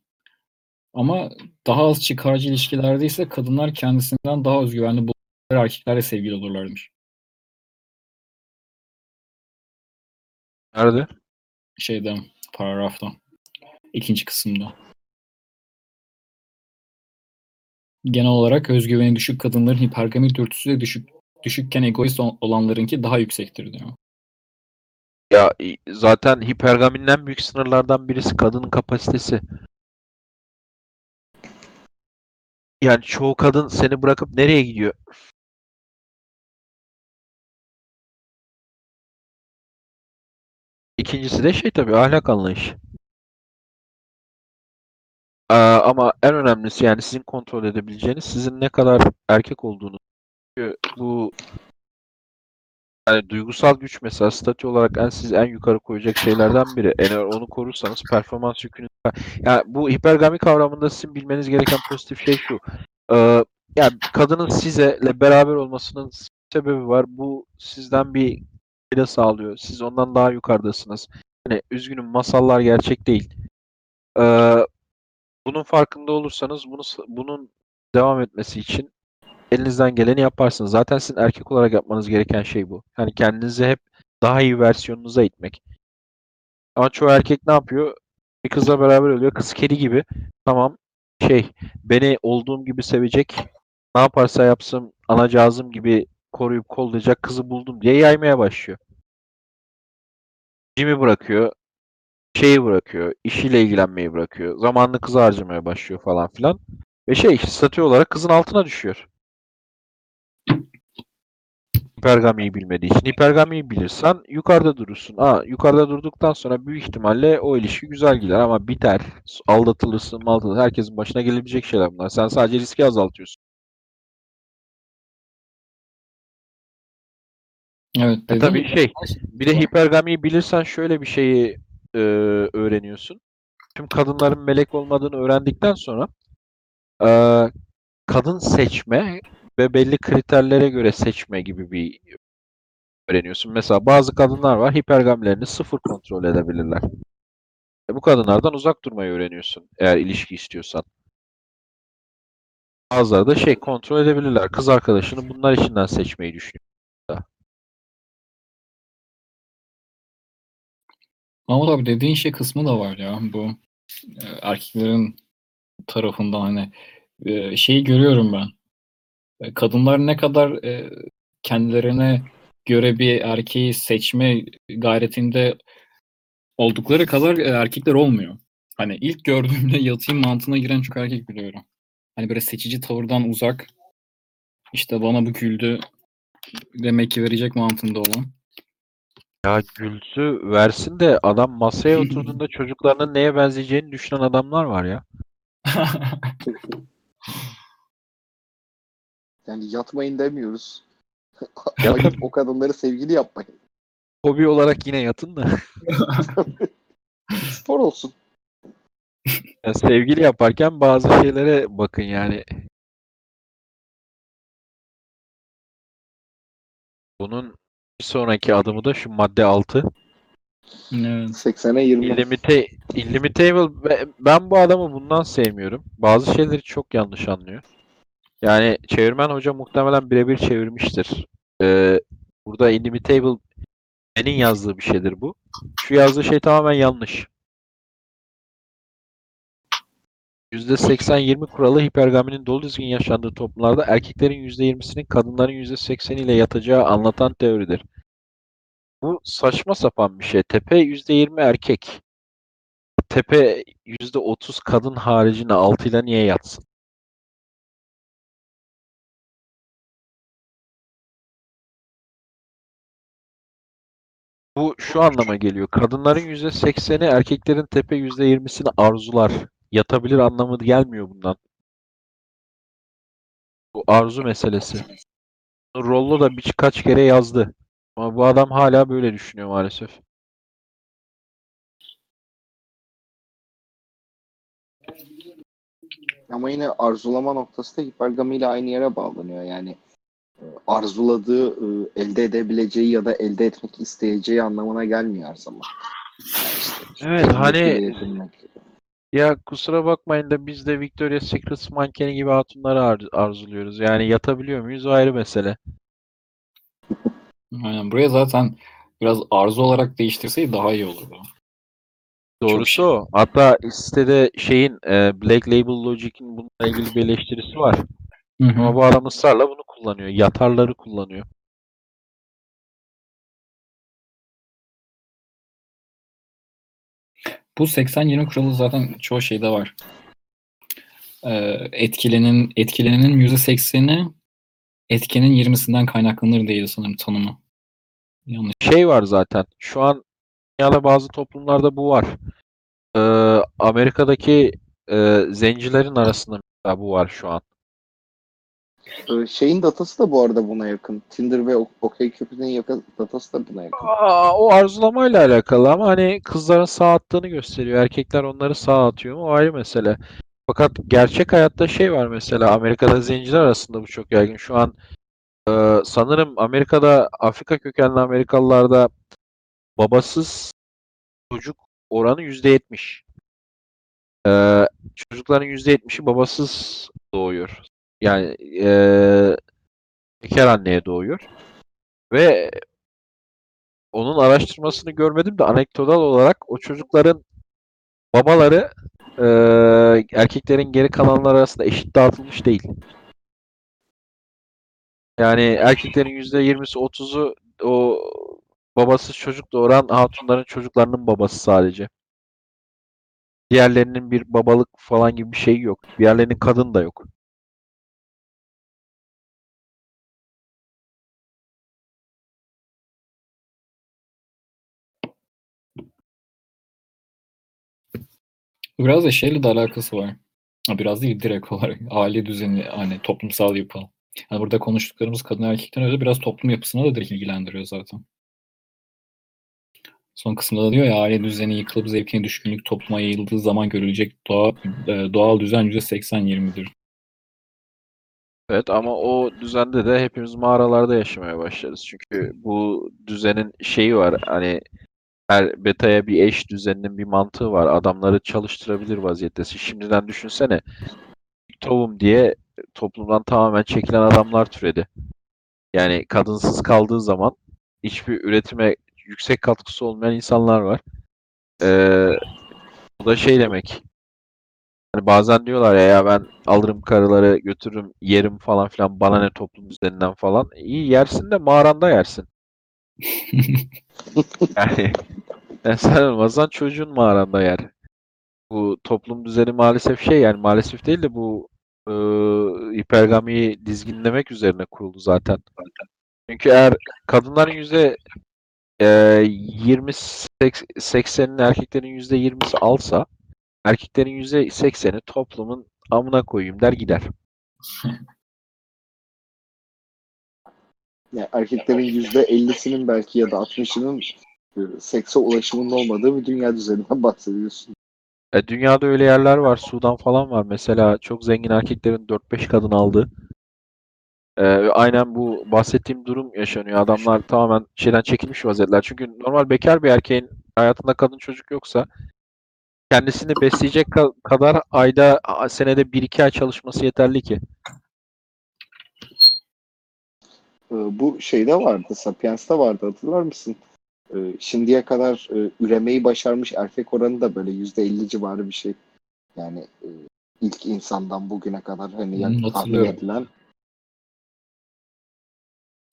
Ama daha az çıkarcı ilişkilerde ise kadınlar kendisinden daha özgüvenli buldukları erkeklerle sevgili olurlarmış. Nerede? Şeyde, paragrafta. ikinci kısımda. Genel olarak özgüveni düşük kadınların hipergami dürtüsü de düşük düşükken egoist ol- olanlarınki daha yüksektir diyor. Ya zaten hipergaminin en büyük sınırlardan birisi kadının kapasitesi. Yani çoğu kadın seni bırakıp nereye gidiyor? İkincisi de şey tabii ahlak anlayışı. Aa, ama en önemlisi yani sizin kontrol edebileceğiniz sizin ne kadar erkek olduğunuz. Çünkü bu yani duygusal güç mesela statü olarak en siz en yukarı koyacak şeylerden biri. Eğer onu korursanız performans yükünü yani bu hipergami kavramında sizin bilmeniz gereken pozitif şey şu. Ee, yani kadının sizle beraber olmasının sebebi var. Bu sizden bir fayda sağlıyor. Siz ondan daha yukarıdasınız. Yani üzgünüm masallar gerçek değil. Ee, bunun farkında olursanız bunu bunun devam etmesi için elinizden geleni yaparsınız. Zaten sizin erkek olarak yapmanız gereken şey bu. Yani kendinizi hep daha iyi versiyonunuza itmek. Ama çoğu erkek ne yapıyor? Bir kızla beraber oluyor. Kız kedi gibi. Tamam şey beni olduğum gibi sevecek. Ne yaparsa yapsın anacağızım gibi koruyup kollayacak kızı buldum diye yaymaya başlıyor. Jim'i bırakıyor. Şeyi bırakıyor. işiyle ilgilenmeyi bırakıyor. Zamanını kıza harcamaya başlıyor falan filan. Ve şey statü olarak kızın altına düşüyor. Hipergamiyi bilmediği için. Hipergamiyi bilirsen yukarıda durursun. Aa, yukarıda durduktan sonra büyük ihtimalle o ilişki güzel gider ama biter. Aldatılırsın, maldatılırsın. Herkesin başına gelebilecek şeyler bunlar. Sen sadece riski azaltıyorsun. Evet E tabii şey, bir de hipergamiyi bilirsen şöyle bir şeyi e, öğreniyorsun. Tüm kadınların melek olmadığını öğrendikten sonra e, kadın seçme ve belli kriterlere göre seçme gibi bir öğreniyorsun. Mesela bazı kadınlar var hipergamilerini sıfır kontrol edebilirler. E, bu kadınlardan uzak durmayı öğreniyorsun eğer ilişki istiyorsan. Bazıları da şey kontrol edebilirler. Kız arkadaşını bunlar içinden seçmeyi düşünüyor. Ama tabii dediğin şey kısmı da var ya bu e, erkeklerin tarafından hani e, şeyi görüyorum ben. E, Kadınlar ne kadar e, kendilerine göre bir erkeği seçme gayretinde oldukları kadar e, erkekler olmuyor. Hani ilk gördüğümde yatayım mantığına giren çok erkek biliyorum. Hani böyle seçici tavırdan uzak işte bana bu güldü demek ki verecek mantığında olan. Ya gülsü versin de adam masaya oturduğunda çocuklarının neye benzeyeceğini düşünen adamlar var ya. Yani yatmayın demiyoruz. Ayıp o kadınları sevgili yapmayın. Hobi olarak yine yatın da. Spor olsun. Ya sevgili yaparken bazı şeylere bakın yani. Bunun bir sonraki adımı da şu madde 6. evet. 80'e 20. Illimita Illimitable Ve ben bu adamı bundan sevmiyorum. Bazı şeyleri çok yanlış anlıyor. Yani çevirmen hoca muhtemelen birebir çevirmiştir. Ee, burada Illimitable benim yazdığı bir şeydir bu. Şu yazdığı şey tamamen yanlış. %80-20 kuralı hipergaminin dolu düzgün yaşandığı toplumlarda erkeklerin %20'sinin kadınların %80 ile yatacağı anlatan teoridir. Bu saçma sapan bir şey. Tepe %20 erkek. Tepe %30 kadın haricinde altıyla niye yatsın? Bu şu anlama geliyor. Kadınların %80'i erkeklerin tepe %20'sini arzular. Yatabilir anlamı gelmiyor bundan. Bu arzu meselesi. Rollo da birkaç kere yazdı. Ama bu adam hala böyle düşünüyor maalesef. Ama yine arzulama noktası da hipergami ile aynı yere bağlanıyor. Yani arzuladığı, e, elde edebileceği ya da elde etmek isteyeceği anlamına gelmiyor her zaman. Yani işte Evet, hani-. Ya kusura bakmayın da biz de Victoria's Secret mankeni gibi hatunları ar- arzuluyoruz. Yani yatabiliyor muyuz o ayrı mesele. Aynen. Buraya zaten biraz arzu olarak değiştirseydi daha iyi olurdu. Doğrusu şey. o. Hatta sitede şeyin e, Black Label Logic'in bununla ilgili bir eleştirisi var. Hı hı. Ama bu adam ısrarla bunu kullanıyor. Yatarları kullanıyor. Bu 80-20 kuralı zaten çoğu şeyde var. Ee, etkilenin etkilenenin %80'i etkenin 20'sinden kaynaklanır diye sanırım tanımı. Yanlış. Şey var zaten. Şu an dünyada bazı toplumlarda bu var. Ee, Amerika'daki e, zencilerin arasında bu var şu an. E, Şeyin datası da bu arada buna yakın. Tinder ve OkCupid'in yakın datası da buna yakın. Aa, o arzulamayla alakalı ama hani kızların sağ attığını gösteriyor. Erkekler onları sağ atıyor mu o ayrı mesele. Fakat gerçek hayatta şey var mesela Amerika'da zenciler arasında bu çok yaygın. Şu an e, sanırım Amerika'da Afrika kökenli Amerikalılarda babasız çocuk oranı %70. E, çocukların %70'i babasız doğuyor. Yani e, bekar anneye doğuyor. Ve onun araştırmasını görmedim de anekdotal olarak o çocukların babaları eee, erkeklerin geri kalanları arasında eşit dağıtılmış değil. Yani erkeklerin %20'si 30'u o babasız çocuk doğuran hatunların çocuklarının babası sadece. Diğerlerinin bir babalık falan gibi bir şey yok. Diğerlerinin kadın da yok. Biraz da şeyle de alakası var. Biraz değil direkt olarak aile düzeni hani toplumsal yapı. Yani burada konuştuklarımız kadın erkekten öyle biraz toplum yapısına da direkt ilgilendiriyor zaten. Son kısımda da diyor ya aile düzeni yıkılıp zevkine düşkünlük topluma yayıldığı zaman görülecek doğa, e, doğal düzen %80-20'dir. Evet ama o düzende de hepimiz mağaralarda yaşamaya başlarız. Çünkü bu düzenin şeyi var. Hani her betaya bir eş düzeninin bir mantığı var. Adamları çalıştırabilir vaziyettesin. Şimdiden düşünsene. Tohum diye toplumdan tamamen çekilen adamlar türedi. Yani kadınsız kaldığı zaman hiçbir üretime yüksek katkısı olmayan insanlar var. Ee, bu da şey demek. Hani bazen diyorlar ya, ya ben alırım karıları götürürüm yerim falan filan bana ne toplum düzeninden falan. İyi yersin de mağaranda yersin. Yani yani sen olmazsan çocuğun mağaranda yer. Bu toplum düzeni maalesef şey yani maalesef değil de bu e, hipergamiyi dizginlemek üzerine kuruldu zaten. Çünkü eğer kadınların yüzde e, 20 80'ini erkeklerin yüzde 20'si alsa erkeklerin yüzde 80'i toplumun amına koyayım der gider. Yani erkeklerin yüzde ellisinin belki ya da 60'ının e, sekse ulaşımının olmadığı bir dünya düzeninden bahsediyorsun. E, dünyada öyle yerler var. Sudan falan var. Mesela çok zengin erkeklerin 4-5 kadın aldığı. E, aynen bu bahsettiğim durum yaşanıyor. Adamlar tamamen şeyden çekilmiş vaziyetler. Çünkü normal bekar bir erkeğin hayatında kadın çocuk yoksa kendisini besleyecek ka- kadar ayda senede 1-2 ay çalışması yeterli ki. E, Bu şeyde vardı, Sapiens'te vardı hatırlar mısın? E, Şimdiye kadar e, üremeyi başarmış erkek oranı da böyle yüzde elli civarı bir şey. Yani e, ilk insandan bugüne kadar hani Hmm, yani tahmin edilen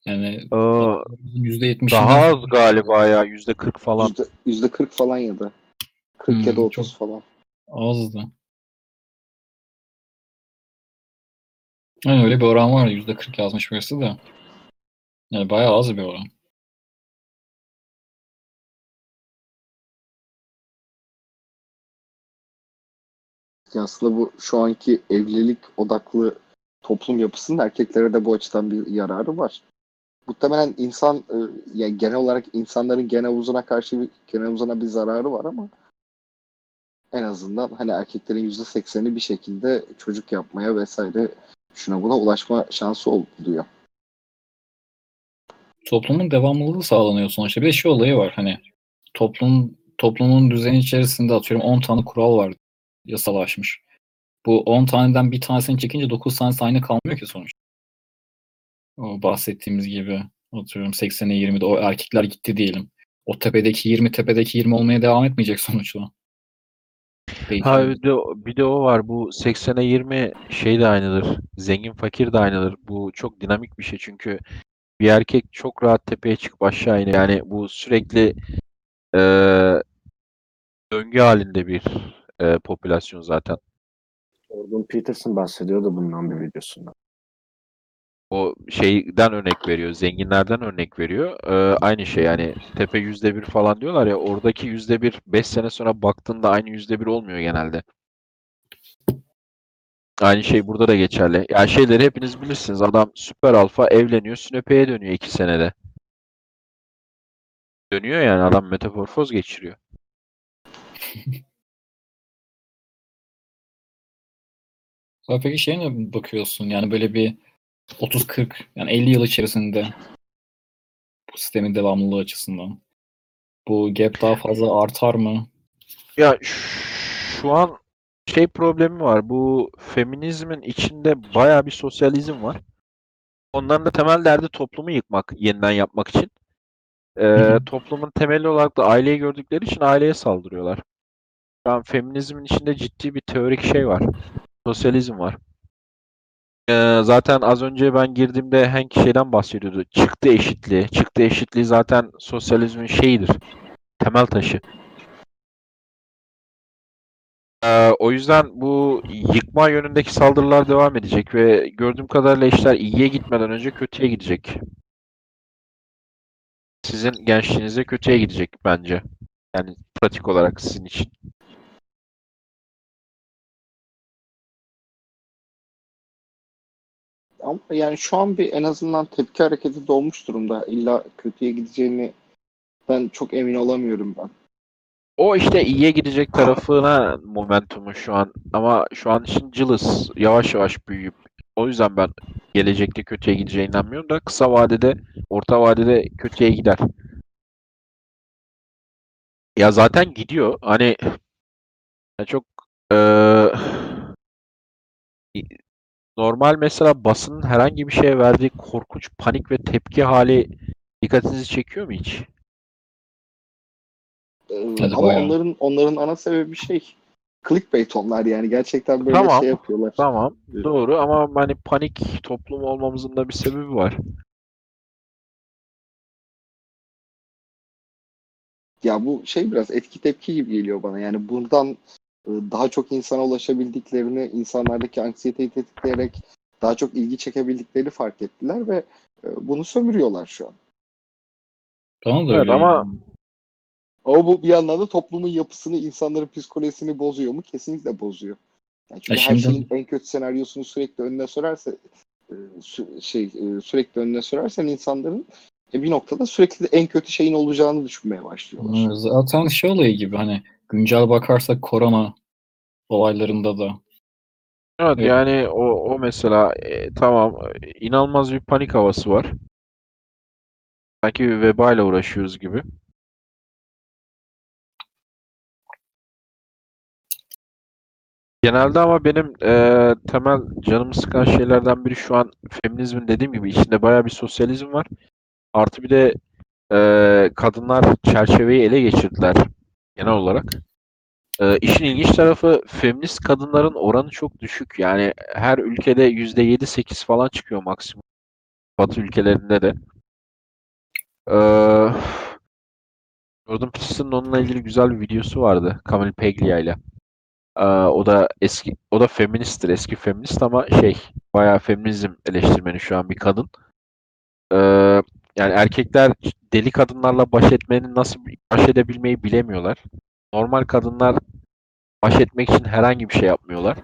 Yani Aa, %70'inden daha az galiba ya. %40 falan. yüzde, yüzde 40 falan ya da 40 ya da Hmm, 30 çok- falan. azdı. Yani öyle bir oran var. %40 yazmış birisi de. Yani bayağı az bir oran. Aslında bu şu anki evlilik odaklı toplum yapısının erkeklere de bu açıdan bir yararı var. Muhtemelen insan e, yani genel olarak insanların gene havuzuna karşı bir gene havuzuna bir zararı var ama en azından hani erkeklerin yüzde sekseni bir şekilde çocuk yapmaya vesaire şuna buna ulaşma şansı oluyor. Toplumun devamlılığı sağlanıyor sonuçta. Bir de şey olayı var hani toplum toplumun düzeni içerisinde atıyorum 10 tane kural var yasalaşmış. Bu 10 taneden bir tanesini çekince 9 tanesi aynı kalmıyor ki sonuçta. O bahsettiğimiz gibi atıyorum 80'e 20'de o erkekler gitti diyelim. O tepedeki 20 tepedeki 20 olmaya devam etmeyecek sonuçta. Ha bir de, bir de o var. Bu 80'e 20 şey de aynıdır. Zengin fakir de aynıdır. Bu çok dinamik bir şey çünkü bir erkek çok rahat tepeye çıkıp aşağı iniyor. Yani bu sürekli eee, döngü halinde bir eee, popülasyon zaten. Jordan Peterson bahsediyordu bundan bir videosunda. O şeyden örnek veriyor. Zenginlerden örnek veriyor. Eee, aynı şey yani tepe yüzde bir falan diyorlar ya oradaki yüzde bir 5 sene sonra baktığında aynı yüzde bir olmuyor genelde. Aynı şey burada da geçerli. Ya şeyleri hepiniz bilirsiniz. Adam süper alfa evleniyor, sünepeye dönüyor iki senede. Dönüyor yani adam metamorfoz geçiriyor. Ya peki şeye ne bakıyorsun? Yani böyle bir 30-40 yani 50 yıl içerisinde bu sistemin devamlılığı açısından bu gap daha fazla artar mı? Ya şu an şey problemi var. Bu feminizmin içinde bayağı bir sosyalizm var. Onların da temel derdi toplumu yıkmak, yeniden yapmak için. Ee, hı. toplumun temeli olarak da aileyi gördükleri için aileye saldırıyorlar. Şu an feminizmin içinde ciddi bir teorik şey var. Sosyalizm var. Ee, zaten az önce ben girdiğimde Hank şeyden bahsediyordu. Çıktı eşitliği. Çıktı eşitliği zaten sosyalizmin şeyidir. Temel taşı. Ee, o yüzden bu yıkma yönündeki saldırılar devam edecek ve gördüğüm kadarıyla işler iyiye gitmeden önce kötüye gidecek. Sizin gençliğinize kötüye gidecek bence. Yani pratik olarak sizin için. Ama yani şu an bir en azından tepki hareketi doğmuş durumda. İlla kötüye gideceğini ben çok emin olamıyorum ben. O işte iyiye gidecek tarafına momentumu şu an. Ama şu an için cılız. Yavaş yavaş büyüyüp. O yüzden ben gelecekte kötüye gideceğine inanmıyorum da kısa vadede, orta vadede kötüye gider. Ya zaten gidiyor. Hani çok eee, normal mesela basının herhangi bir şeye verdiği korkunç panik ve tepki hali dikkatinizi çekiyor mu hiç? Ee, Hadi ama bayağı. onların onların ana sebebi şey clickbait onlar yani gerçekten böyle Tamam. şey yapıyorlar. Tamam, doğru ama hani panik toplum olmamızın da bir sebebi var. Ya bu şey biraz etki tepki gibi geliyor bana. Yani buradan e, daha çok insana ulaşabildiklerini, insanlardaki anksiyeteyi tetikleyerek daha çok ilgi çekebildiklerini fark ettiler ve e, bunu sömürüyorlar şu an. Bana da Evet öyle. ama-. Ama bu bir yandan da toplumun yapısını, insanların psikolojisini bozuyor mu? Kesinlikle bozuyor. Yani çünkü Ya her şeyin en kötü senaryosunu sürekli önüne sürerse e, şey e, sürekli önüne sürersen insanların e, bir noktada sürekli en kötü şeyin olacağını düşünmeye başlıyorlar. Zaten şey olayı gibi hani güncel bakarsak korona olaylarında da Evet Evet. yani o o mesela e, tamam e, inanılmaz bir panik havası var. Sanki bir vebayla uğraşıyoruz gibi. Genelde ama benim e, temel canımı sıkan şeylerden biri şu an feminizmin dediğim gibi içinde bayağı bir sosyalizm var. Artı bir de e, kadınlar çerçeveyi ele geçirdiler genel olarak. E, işin ilginç tarafı feminist kadınların oranı çok düşük. Yani her ülkede %7-8 falan çıkıyor maksimum. Batı ülkelerinde de. E, Jordan Peterson'ın onunla ilgili güzel bir videosu vardı. Camille Paglia ile. Ee, o da eski, o da feministtir, eski feminist ama şey, bayağı feminizm eleştirmeni şu an bir kadın. Ee, yani erkekler deli kadınlarla baş etmenin nasıl baş edebilmeyi bilemiyorlar. Normal kadınlar baş etmek için herhangi bir şey yapmıyorlar.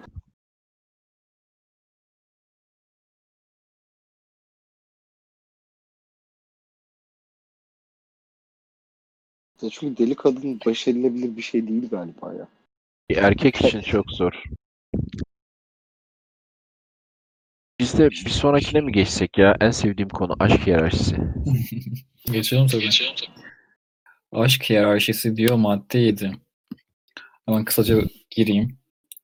Ya Çünkü deli kadın baş edilebilir bir şey değil galiba ya. Bir erkek için çok zor. Biz de bir sonrakine mi geçsek ya? En sevdiğim konu aşk hiyerarşisi. geçelim tabii. Aşk hiyerarşisi diyor madde 7. Hemen kısaca gireyim.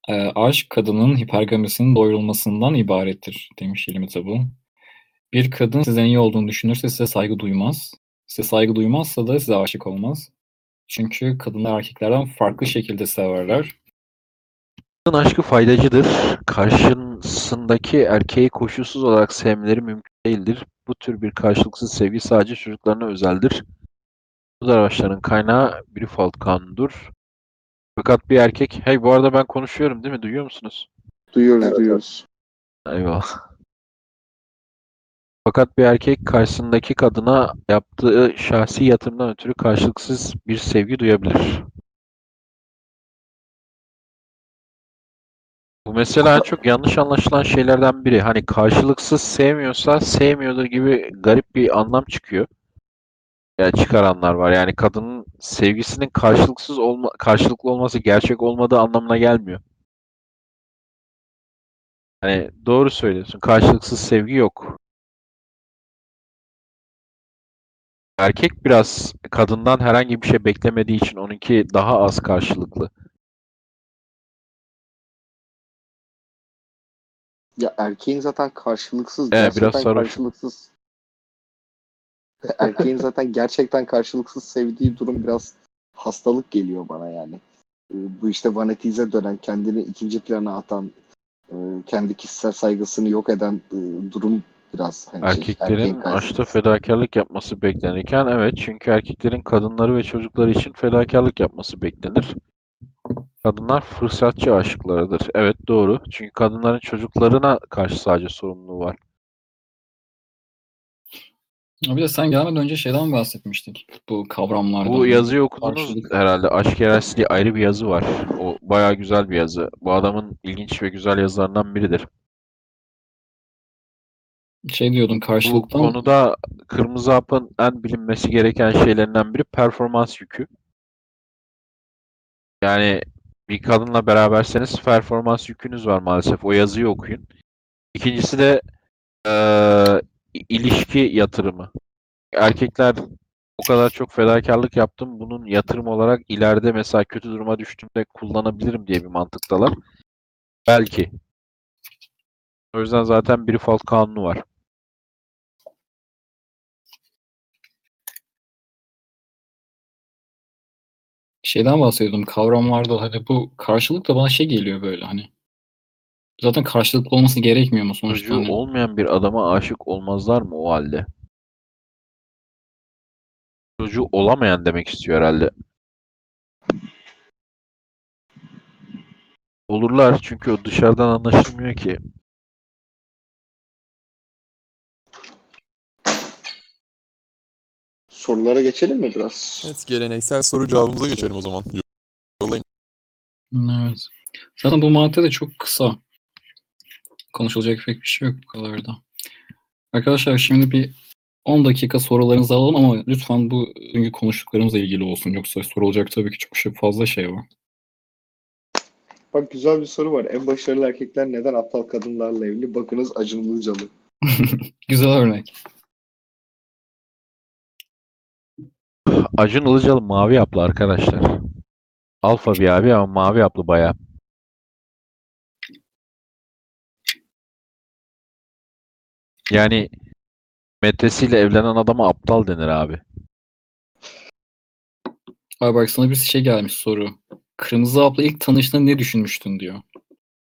Ee, aşk kadının hipergamisinin doyurulmasından ibarettir demiş İlmi Tabu. Bir kadın sizden iyi olduğunu düşünürse size saygı duymaz. Size saygı duymazsa da size aşık olmaz. Çünkü kadınlar erkeklerden farklı şekilde severler. Kadın aşkı faydacıdır. Karşısındaki erkeği koşulsuz olarak sevmeleri mümkün değildir. Bu tür bir karşılıksız sevgi sadece çocuklarına özeldir. Bu davranışların kaynağı Brifalt kanunudur. Fakat bir erkek, hey bu arada ben konuşuyorum değil mi? Duyuyor musunuz? Duyuyoruz, Evet, duyuyoruz. Eyvallah. Fakat bir erkek karşısındaki kadına yaptığı şahsi yatırımdan ötürü karşılıksız bir sevgi duyabilir. Bu mesela en çok yanlış anlaşılan şeylerden biri. Hani karşılıksız sevmiyorsa sevmiyordur gibi garip bir anlam çıkıyor. Yani çıkaranlar var. Yani kadının sevgisinin karşılıksız olma karşılıklı olması gerçek olmadığı anlamına gelmiyor. Hani doğru söylüyorsun. Karşılıksız sevgi yok. Erkek biraz kadından herhangi bir şey beklemediği için onunki daha az karşılıklı. Ya erkeğin zaten karşılıksız, Evet, biraz sarhoş. karşılıksız. Erkeğin zaten gerçekten karşılıksız sevdiği durum biraz hastalık geliyor bana yani. Ee, Bu işte vanitize dönen, kendini ikinci plana atan, e, kendi kişisel saygısını yok eden e, durum biraz hani şey, Erkeklerin karşısında. aşkta fedakarlık yapması beklenirken evet çünkü erkeklerin kadınları ve çocukları için fedakarlık yapması beklenir. Kadınlar fırsatçı aşıklarıdır. Evet doğru. Çünkü kadınların çocuklarına karşı sadece sorumluluğu var. Bir de sen gelmeden önce şeyden bahsetmiştik. Bu kavramlardan. Bu yazıyı okudunuz Karşılık. herhalde. Aşk Hiyerarşisi diye ayrı bir yazı var. O bayağı güzel bir yazı. Bu adamın ilginç ve güzel yazılarından biridir. Şey diyordum Bu karşılıktan. konuda Kırmızı Hap'ın en bilinmesi gereken şeylerinden biri performans yükü. Yani bir kadınla beraberseniz performans yükünüz var maalesef. O yazıyı okuyun. İkincisi de eee, ilişki yatırımı. Erkekler o kadar çok fedakarlık yaptım. Bunun yatırım olarak ileride mesela kötü duruma düştüğümde kullanabilirim diye bir mantıktalar. Belki. O yüzden zaten bir default kanunu var. Şeyden bahsediyordum. Kavramlarda hani bu karşılık da bana şey geliyor böyle hani. Zaten karşılıklı olması gerekmiyor mu sonuçta? Çocuğu Hani olmayan bir adama aşık olmazlar mı o halde? Çocuğu olamayan demek istiyor herhalde. Olurlar çünkü o dışarıdan anlaşılmıyor ki. Sorulara geçelim mi biraz? Evet geleneksel soru cevabımıza geçelim o zaman. Yollayın. Evet. Zaten bu madde de çok kısa. Konuşulacak pek bir şey yok bu kadar da. Arkadaşlar şimdi bir 10 dakika sorularınızı alalım ama lütfen bu bugünkü konuştuklarımızla ilgili olsun. Yoksa sorulacak tabii ki çok şey, fazla şey var. Bak güzel bir soru var. En başarılı erkekler neden aptal kadınlarla evli? Bakınız Acun Ilıcalı. Güzel örnek. Acun Ilıcalı mavi yaplı arkadaşlar. Alfa bir abi ama mavi yaplı bayağı. Yani metresiyle evlenen adama aptal denir abi. Abi bak sana bir şey gelmiş soru. Kırmızı abla ilk tanıştığında ne düşünmüştün diyor.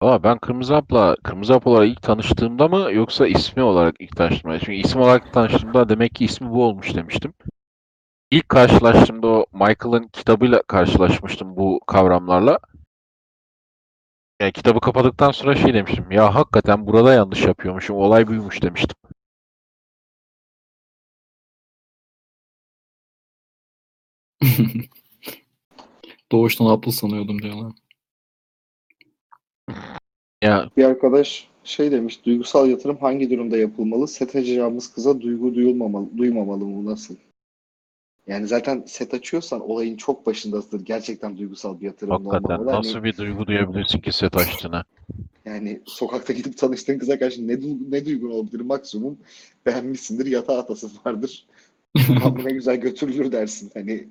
Aa ben Kırmızı Hap'la Kırmızı Hap olarak ilk tanıştığımda mı yoksa ismi olarak ilk tanıştığımda? Çünkü isim olarak tanıştığımda demek ki ismi bu olmuş demiştim. İlk karşılaştığımda o Michael'ın kitabıyla karşılaşmıştım bu kavramlarla. Yani kitabı kapadıktan sonra şey demiştim. Ya hakikaten burada yanlış yapıyormuşum. Olay buymuş demiştim. Doğuştan aptal sanıyordum diyorlar. Ya Bir arkadaş şey demiş, duygusal yatırım hangi durumda yapılmalı? Set açacağımız kıza duygu duyulmamalı, duymamalı mı? Nasıl? Yani zaten set açıyorsan olayın çok başındasın. Gerçekten duygusal bir yatırım hakikaten olmamalı. Hani nasıl bir duygu duyabilirsin ki set açtığına? yani sokakta gidip tanıştığın kıza karşı ne, du- ne duygun olabilir? Maksimum beğenmişsindir, yatağa atası vardır. Ne güzel götürülür dersin. Hani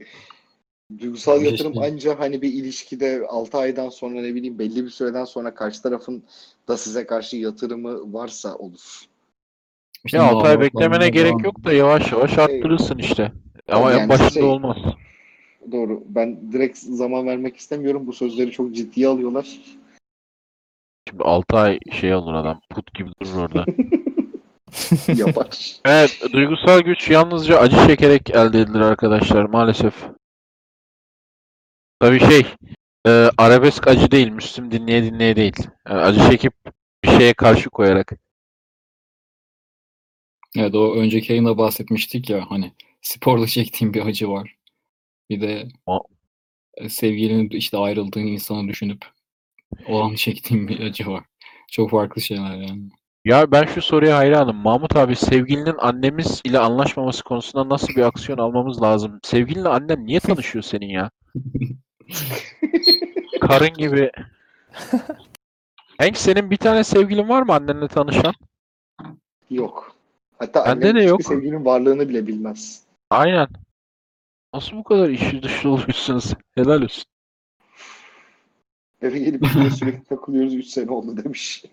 duygusal yatırım şey- anca hani bir ilişkide 6 aydan sonra ne bileyim belli bir süreden sonra karşı tarafın da size karşı yatırımı varsa olur. İşte Ya 6 ay beklemene gerek yok da yavaş yavaş arttırırsın işte. Ama Yani başında şey- olmaz. Doğru. Ben direkt zaman vermek istemiyorum. Bu sözleri çok ciddiye alıyorlar. Şimdi 6 ay şey olur adam. Put gibi durur orada. Yapar. Evet, duygusal güç yalnızca acı çekerek elde edilir arkadaşlar maalesef. Tabii şey, e, arabesk acı değil, Müslüm dinleye dinleye değil. Yani acı çekip bir şeye karşı koyarak. Evet o önceki yayında bahsetmiştik ya hani sporda çektiğim bir acı var. Bir de O- e, sevgilinin işte ayrıldığın insanı düşünüp o an çektiğim bir acı var. Çok farklı şeyler yani. Ya ben şu soruya hayranım. Mahmut abi sevgilinin annemiz ile anlaşmaması konusunda nasıl bir aksiyon almamız lazım? Sevgilinle annen niye tanışıyor senin ya? Karın gibi. Hank senin bir tane sevgilin var mı annenle tanışan? Yok. Hatta Bende annem de yok. sevgilinin varlığını bile bilmez. Aynen. Nasıl bu kadar işi dışı oluyorsunuz? Helal olsun. Eve gelip sürekli takılıyoruz 3 sene oldu demiş.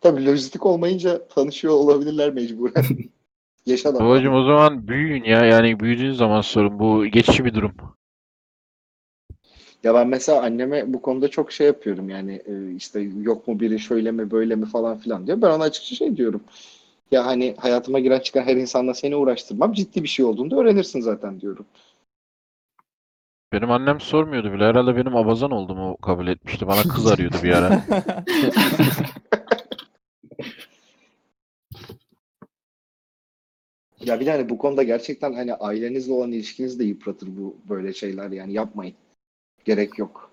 Tabii lojistik olmayınca tanışıyor olabilirler mecburen. Yaşa da. Babacım o zaman büyüyün ya. Yani büyüdüğün zaman sorun. Bu geçici bir durum. Ya ben mesela anneme bu konuda çok şey yapıyorum yani e, işte yok mu biri şöyle mi böyle mi falan filan diyor. Ben ona açıkça şey diyorum. Ya hani hayatıma giren çıkan her insanla seni uğraştırmam ciddi bir şey olduğunda öğrenirsin zaten diyorum. Benim annem sormuyordu bile. Herhalde benim abazan olduğumu kabul etmişti. Bana kız arıyordu bir ara. Ya bir de hani bu konuda gerçekten hani ailenizle olan ilişkinizi de yıpratır bu böyle şeyler yani yapmayın. Gerek yok.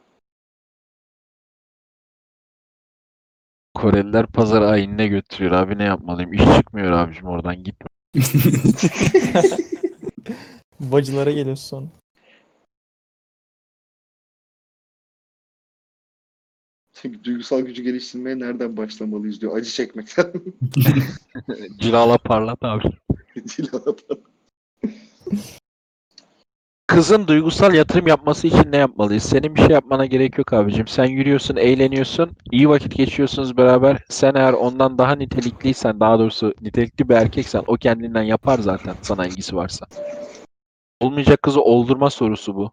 Koreliler pazar ayinine götürüyor. Abi ne yapmalıyım? İş çıkmıyor abicim oradan git. Bacılara geliyorsun sonra. Çünkü duygusal gücü geliştirmeye nereden başlamalıyız diyor. Acı çekmekten. Cilala parlat abi. Cilaladan. Kızın duygusal yatırım yapması için ne yapmalıyız? Senin bir şey yapmana gerek yok abicim. Sen yürüyorsun, eğleniyorsun, iyi vakit geçiyorsunuz beraber. Sen eğer ondan daha nitelikliysen, daha doğrusu nitelikli bir erkeksen o kendinden yapar zaten sana ilgisi varsa. Olmayacak kızı oldurma sorusu bu.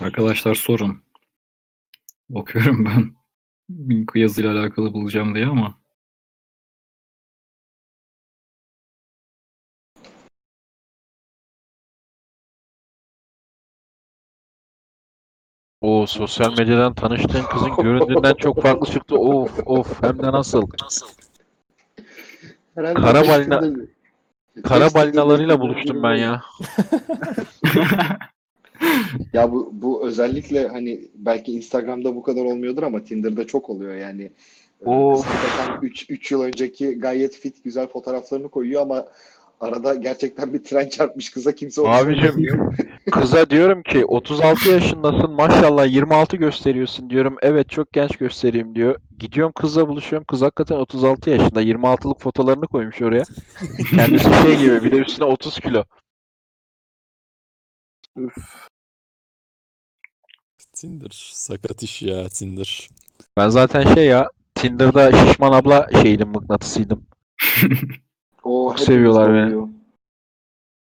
Arkadaşlar sorun. Bakıyorum ben. Bir yazıyla alakalı bulacağım diye ama. O sosyal medyadan tanıştığın kızın göründüğünden çok farklı çıktı. Of of hem de nasıl. Herhalde Kara balina- Kara balinalarıyla buluştum ben ya. Ya bu, bu özellikle hani belki Instagram'da bu kadar olmuyordur ama Tinder'da çok oluyor yani. Of. 3 3 yıl önceki gayet fit güzel fotoğraflarını koyuyor ama arada gerçekten bir tren çarpmış kıza kimse Abicim söylemiyor. kıza diyorum ki 36 yaşındasın maşallah 26 gösteriyorsun diyorum. Evet çok genç göstereyim diyor. Gidiyorum kızla buluşuyorum. Kız hakikaten 36 yaşında. 26'lık fotolarını koymuş oraya. Kendisi şey gibi bir de üstüne 30 kilo. Tinder. Sakat iş ya Tinder. Ben zaten şey ya Tinder'da şişman abla şeydim mıknatısıydım. O Çok seviyorlar beni. oluyor.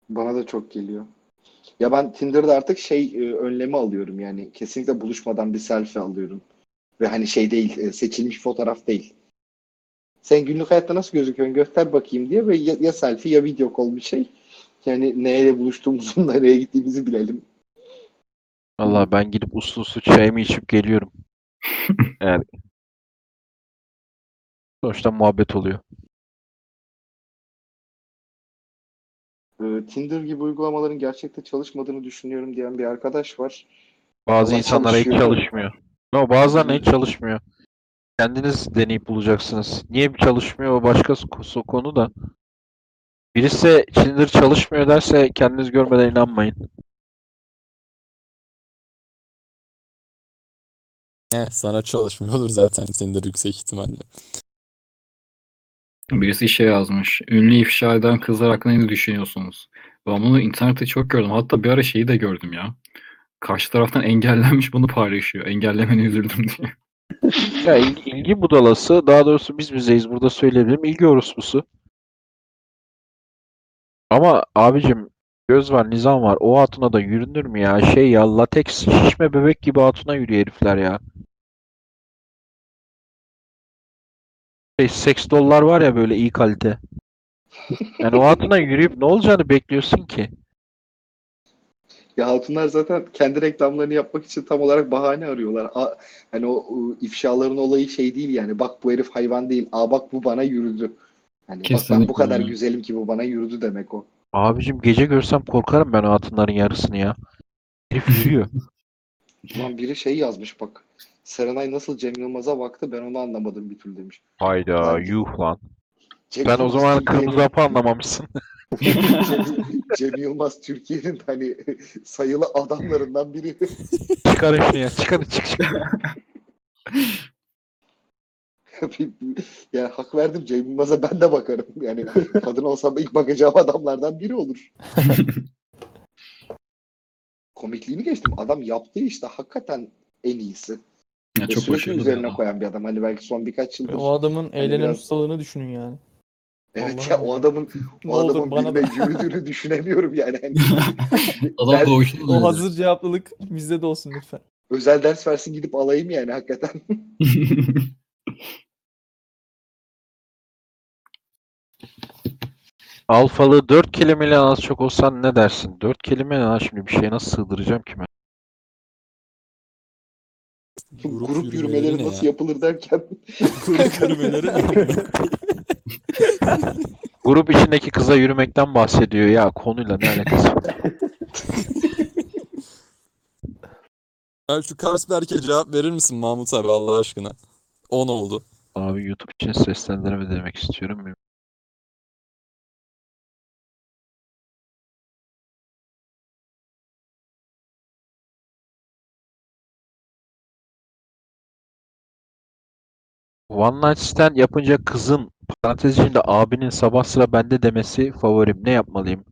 Bana da çok geliyor. Ya ben Tinder'da artık şey e, önlemi alıyorum yani kesinlikle buluşmadan bir selfie alıyorum. Ve hani şey değil e, seçilmiş fotoğraf değil. Sen günlük hayatta nasıl gözüküyorsun göster bakayım diye ve ya, ya selfie ya video call bir şey. Yani neyle buluştuğumuzu, nereye gittiğimizi bilelim. Valla ben gidip uslu uslu çayımı içip geliyorum. Yani sonuçta muhabbet oluyor. E, Tinder gibi uygulamaların gerçekte çalışmadığını düşünüyorum diyen bir arkadaş var. Bazı Ama insanlara hiç çalışıyor. çalışmıyor. No, bazılarına hiç çalışmıyor. Kendiniz deneyip bulacaksınız. Niye bir çalışmıyor o başka so- konu da. Birisi Tinder çalışmıyor derse kendiniz görmeden inanmayın. Heh, sana çalışmıyordur zaten Tinder yüksek ihtimalle. Birisi şey yazmış. Ünlü ifşa eden kızlar hakkında ne düşünüyorsunuz? Ben bunu internette çok gördüm. Hatta bir ara şeyi de gördüm ya. Karşı taraftan engellenmiş bunu paylaşıyor. Engellemene üzüldüm diye. Ya il- ilgi budalası, daha doğrusu biz bizeyiz burada söyleyebilirim. İlgi orospusu. Ama abicim göz var, nizam var. O hatuna da yürünür mü ya? Şey ya, lateks şişme bebek gibi hatuna yürüyor herifler ya. Şey, seks dollar var ya böyle iyi kalite. Yani o hatuna yürüyüp ne olacağını bekliyorsun ki? Ya hatunlar zaten kendi reklamlarını yapmak için tam olarak bahane arıyorlar. A, hani o, o ifşaların olayı şey değil yani. Bak bu herif hayvan değil. Aa bak bu bana yürüdü. Hani bak ben Kesinlikle bu kadar güzelim ki bu bana yürüdü demek o. Abicim gece görsem korkarım ben o hatunların yarısını ya. Herif yürüyor. Ulan biri şey yazmış bak. Serenay nasıl Cem Yılmaz'a baktı ben onu anlamadım bir türlü demiş. Hayda Lan- yuh lan. Cem Sen o Yılmaz zaman Türkiye'nin- kırmızı hapı anlamamışsın. Cem, Cem Yılmaz Türkiye'nin hani sayılı adamlarından biri. Çıkarın şunu ya. Çıkarın çık çık. ya hak verdim Cem Yılmaz'a ben de bakarım. Yani kadın olsam ilk bakacağım adamlardan biri olur. Komikliğini geçtim. Adam yaptığı işte hakikaten en iyisi. Ya Ve çok sürekli üzerine adam. koyan bir adam. Hani belki son birkaç yıldır O adamın eğlenen biraz- ustalığını düşünün yani. Evet ya Allah'ım o ya. adamın o olur adamın bana da yürüdüğünü düşünemiyorum yani. Hani Adam Ben- doğuştan o hazır cevaplılık bizde de olsun lütfen. özel ders versin gidip alayım yani hakikaten. Alfalı 4 kelimeyle az çok olsan ne dersin? 4 kelime ne lan şimdi bir şeye nasıl sığdıracağım ki ben? Grup, yürümeleri ne nasıl ya? yapılır derken Grup yürümeleri ne? Grup içindeki kıza yürümekten bahsediyor ya konuyla ne alakası var? Ya şu Karsberg'e cevap verir misin Mahmut abi Allah aşkına? 10 oldu. Abi YouTube için seslendirme demek istiyorum. One Night Stand yapınca kızın parantez içinde abinin sabah sıra bende demesi favorim. Ne yapmalıyım?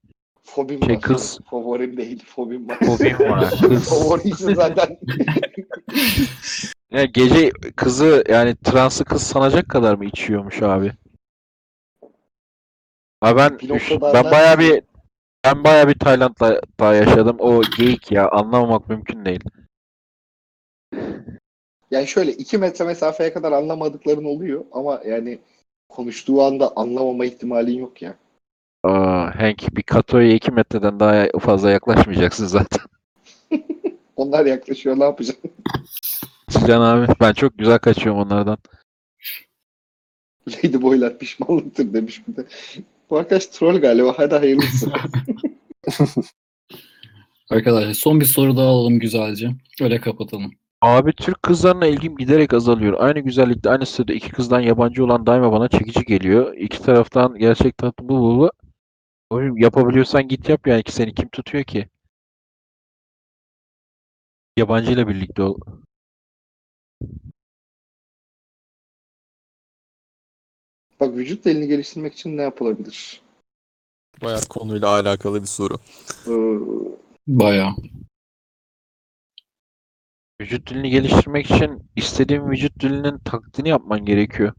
fobim Şey, var. kız- Favorim değil fobim var. Fobim var. Kız. Favoriyse zaten. Ya gece kızı yani transı kız sanacak kadar mı içiyormuş abi? Abi ben Bir üş- ben bayağı bir ben bayağı bir Tayland'da daha yaşadım. O geyik ya anlamamak mümkün değil. Yani şöyle iki metre mesafeye kadar anlamadıkların oluyor ama yani konuştuğu anda anlamama ihtimalin yok ya. Aa, Hank bir katoya 2 metreden daha fazla yaklaşmayacaksın zaten. Onlar yaklaşıyor ne yapacak? Can abi ben çok güzel kaçıyorum onlardan. Lady Boylar pişmanlıktır demiş bir de. Bu arkadaş troll galiba. Hadi hayırlısı. Arkadaşlar son bir soru daha alalım güzelce. Öyle kapatalım. Abi Türk kızlarına ilgim giderek azalıyor. Aynı güzellikte aynı sırada iki kızdan yabancı olan daima bana çekici geliyor. İki taraftan gerçek tatlı bu bu bu. Oğlum yapabiliyorsan git yap yani ki seni kim tutuyor ki? Yabancı ile birlikte ol. Bak vücut dilini geliştirmek için ne yapılabilir? Bayağı konuyla alakalı bir soru. Ee, Bayağı. Vücut dilini geliştirmek için istediğin vücut dilinin taklidini yapman gerekiyor.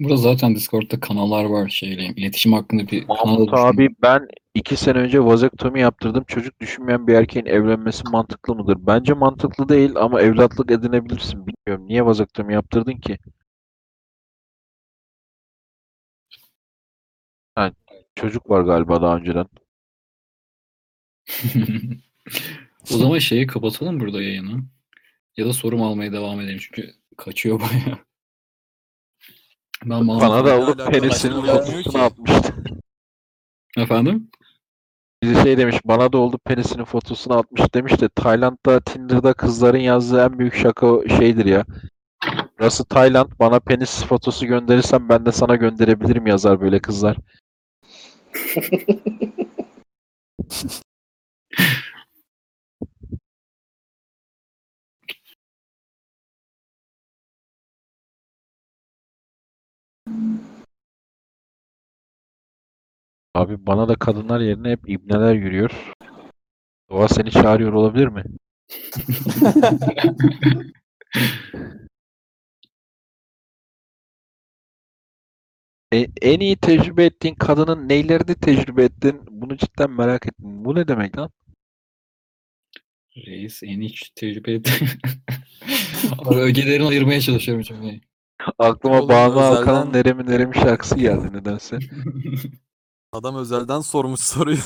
Burada zaten Discord'da kanallar var şeyle. iletişim hakkında bir kanal Mahmut abi ben iki sene önce vazektomi yaptırdım. Çocuk düşünmeyen bir erkeğin evlenmesi mantıklı mıdır? Bence mantıklı değil ama evlatlık edinebilirsin. Bilmiyorum. Niye vazektomi yaptırdın ki? Ha, çocuk var galiba daha önceden. O zaman şeyi kapatalım burada yayını. Ya da sorum almaya devam edelim çünkü kaçıyor bayağı. Ben Mahmut Bana da alakalı penisinin ki. atmıştı. Efendim? Bize şey demiş, bana da oldu penisinin fotosunu atmış demiş de Tayland'da Tinder'da kızların yazdığı en büyük şaka şeydir ya. Burası Tayland, bana penis fotosu gönderirsen ben de sana gönderebilirim yazar böyle kızlar. Abi bana da kadınlar yerine hep ibneler yürüyor. Doğa seni çağırıyor olabilir mi? E- en iyi tecrübe ettiğin kadının neylerini tecrübe ettin? Bunu cidden merak ettim. Bu ne demek lan? Reis en hiç tecrübe ögelerini ayırmaya çalışıyorum çünkü. Aklıma Oğlum, Banu özelden- Alkan'ın Neremi Neremi şarkısı geldi nedense. Adam özelden sormuş soruyu.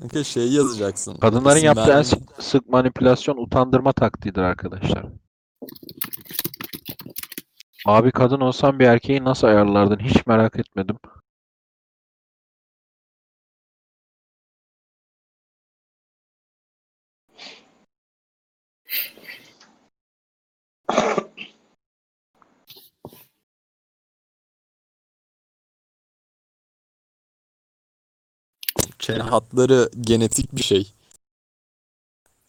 Kanka şey yazacaksın. Kadınların İsim yaptığı en vermeyeyim. sık, sık manipülasyon utandırma taktiğidir arkadaşlar. Abi kadın olsan bir erkeği nasıl ayarlardın? Hiç merak etmedim. Çene hatları genetik bir şey.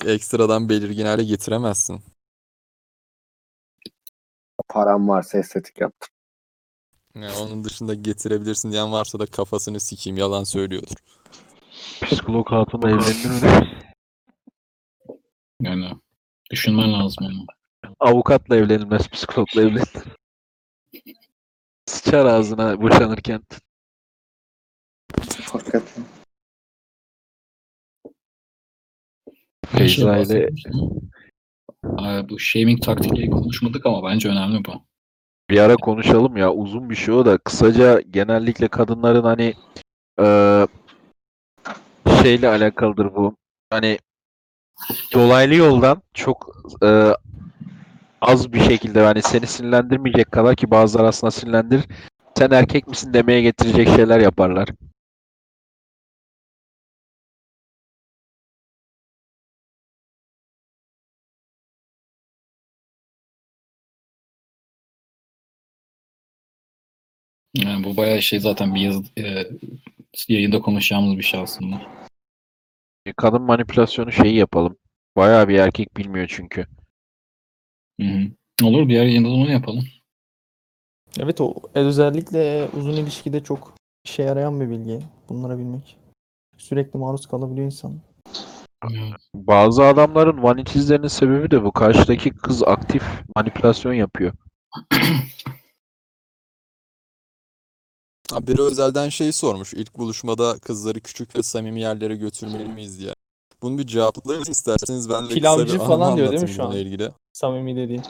Ekstradan belirgin hale getiremezsin. Param varsa estetik yaptım. Yani onun dışında getirebilirsin diyen varsa da kafasını sikeyim yalan söylüyordur. Psikolog hatunla evlenir mi? Yani düşünmen lazım onu. avukatla evlenilmez, psikologla evlenilir. Sıçar ağzına boşanırken. Hakikaten. Feyza ile bu shaming taktikleri konuşmadık ama bence önemli bu. bir ara konuşalım ya. Uzun bir şey o da. Kısaca genellikle kadınların hani eee, şeyle alakalıdır bu. Hani dolaylı yoldan çok eee, az bir şekilde yani seni sinirlendirmeyecek kadar ki bazıları aslında sinirlendirir. Sen erkek misin demeye getirecek şeyler yaparlar. Yani bu bayağı şey zaten bir yazı, e, yayında konuşacağımız bir şey aslında. E, Kadın manipülasyonu şeyi yapalım. Bayağı bir erkek bilmiyor çünkü. Hı hı. Olur diğer yayında da onu yapalım. Evet o özellikle uzun ilişkide çok işe yarayan bir bilgi. Bunlara bilmek. Sürekli maruz kalabiliyor insan. Bazı adamların vanitizlerinin sebebi de bu. Karşıdaki kız aktif manipülasyon yapıyor. Biri özelden şey sormuş. İlk buluşmada kızları küçük ve samimi yerlere götürmeli miyiz diye. Bunu bir cevaplayın isterseniz ben de kısa Pilavcı bir anımı falan diyor değil mi anlatayım şu an? bununla ilgili. Samimi dediğin.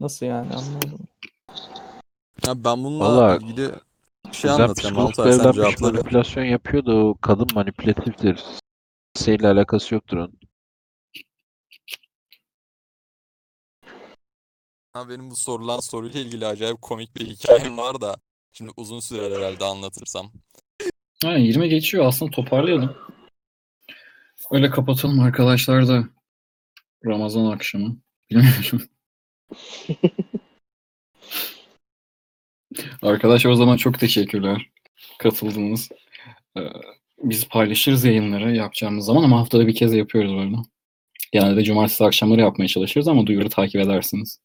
Nasıl yani anlamadım. Ya ben bununla Vallahi ilgili bir şey Güzel anlatacağım. Evlenmiş cevapla bir. manipülasyon yapıyor da o kadın manipülatiftir. Şeyle alakası yoktur onun. Ha, benim bu sorulan soruyla ilgili acayip komik bir hikayem var da. Şimdi uzun sürer herhalde anlatırsam. Ha, 20 geçiyor aslında toparlayalım. Öyle kapatalım arkadaşlar da Ramazan akşamı. Bilmiyorum. Arkadaşlar o zaman çok teşekkürler. Katıldınız. Ee, biz paylaşırız yayınları yapacağımız zaman ama haftada bir kez yapıyoruz böyle. Genelde cumartesi akşamları yapmaya çalışıyoruz ama duyuru takip edersiniz.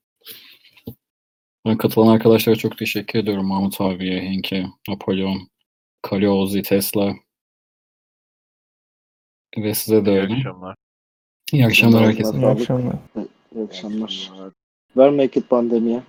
Ben katılan arkadaşlara çok teşekkür ediyorum. Mahmut abiye, Henke, Napolyon, Kali Ozi, Tesla. Ve size de İyi öyle. akşamlar. İyi akşamlar herkese. İyi akşamlar. İyi akşamlar. İt pandemiye.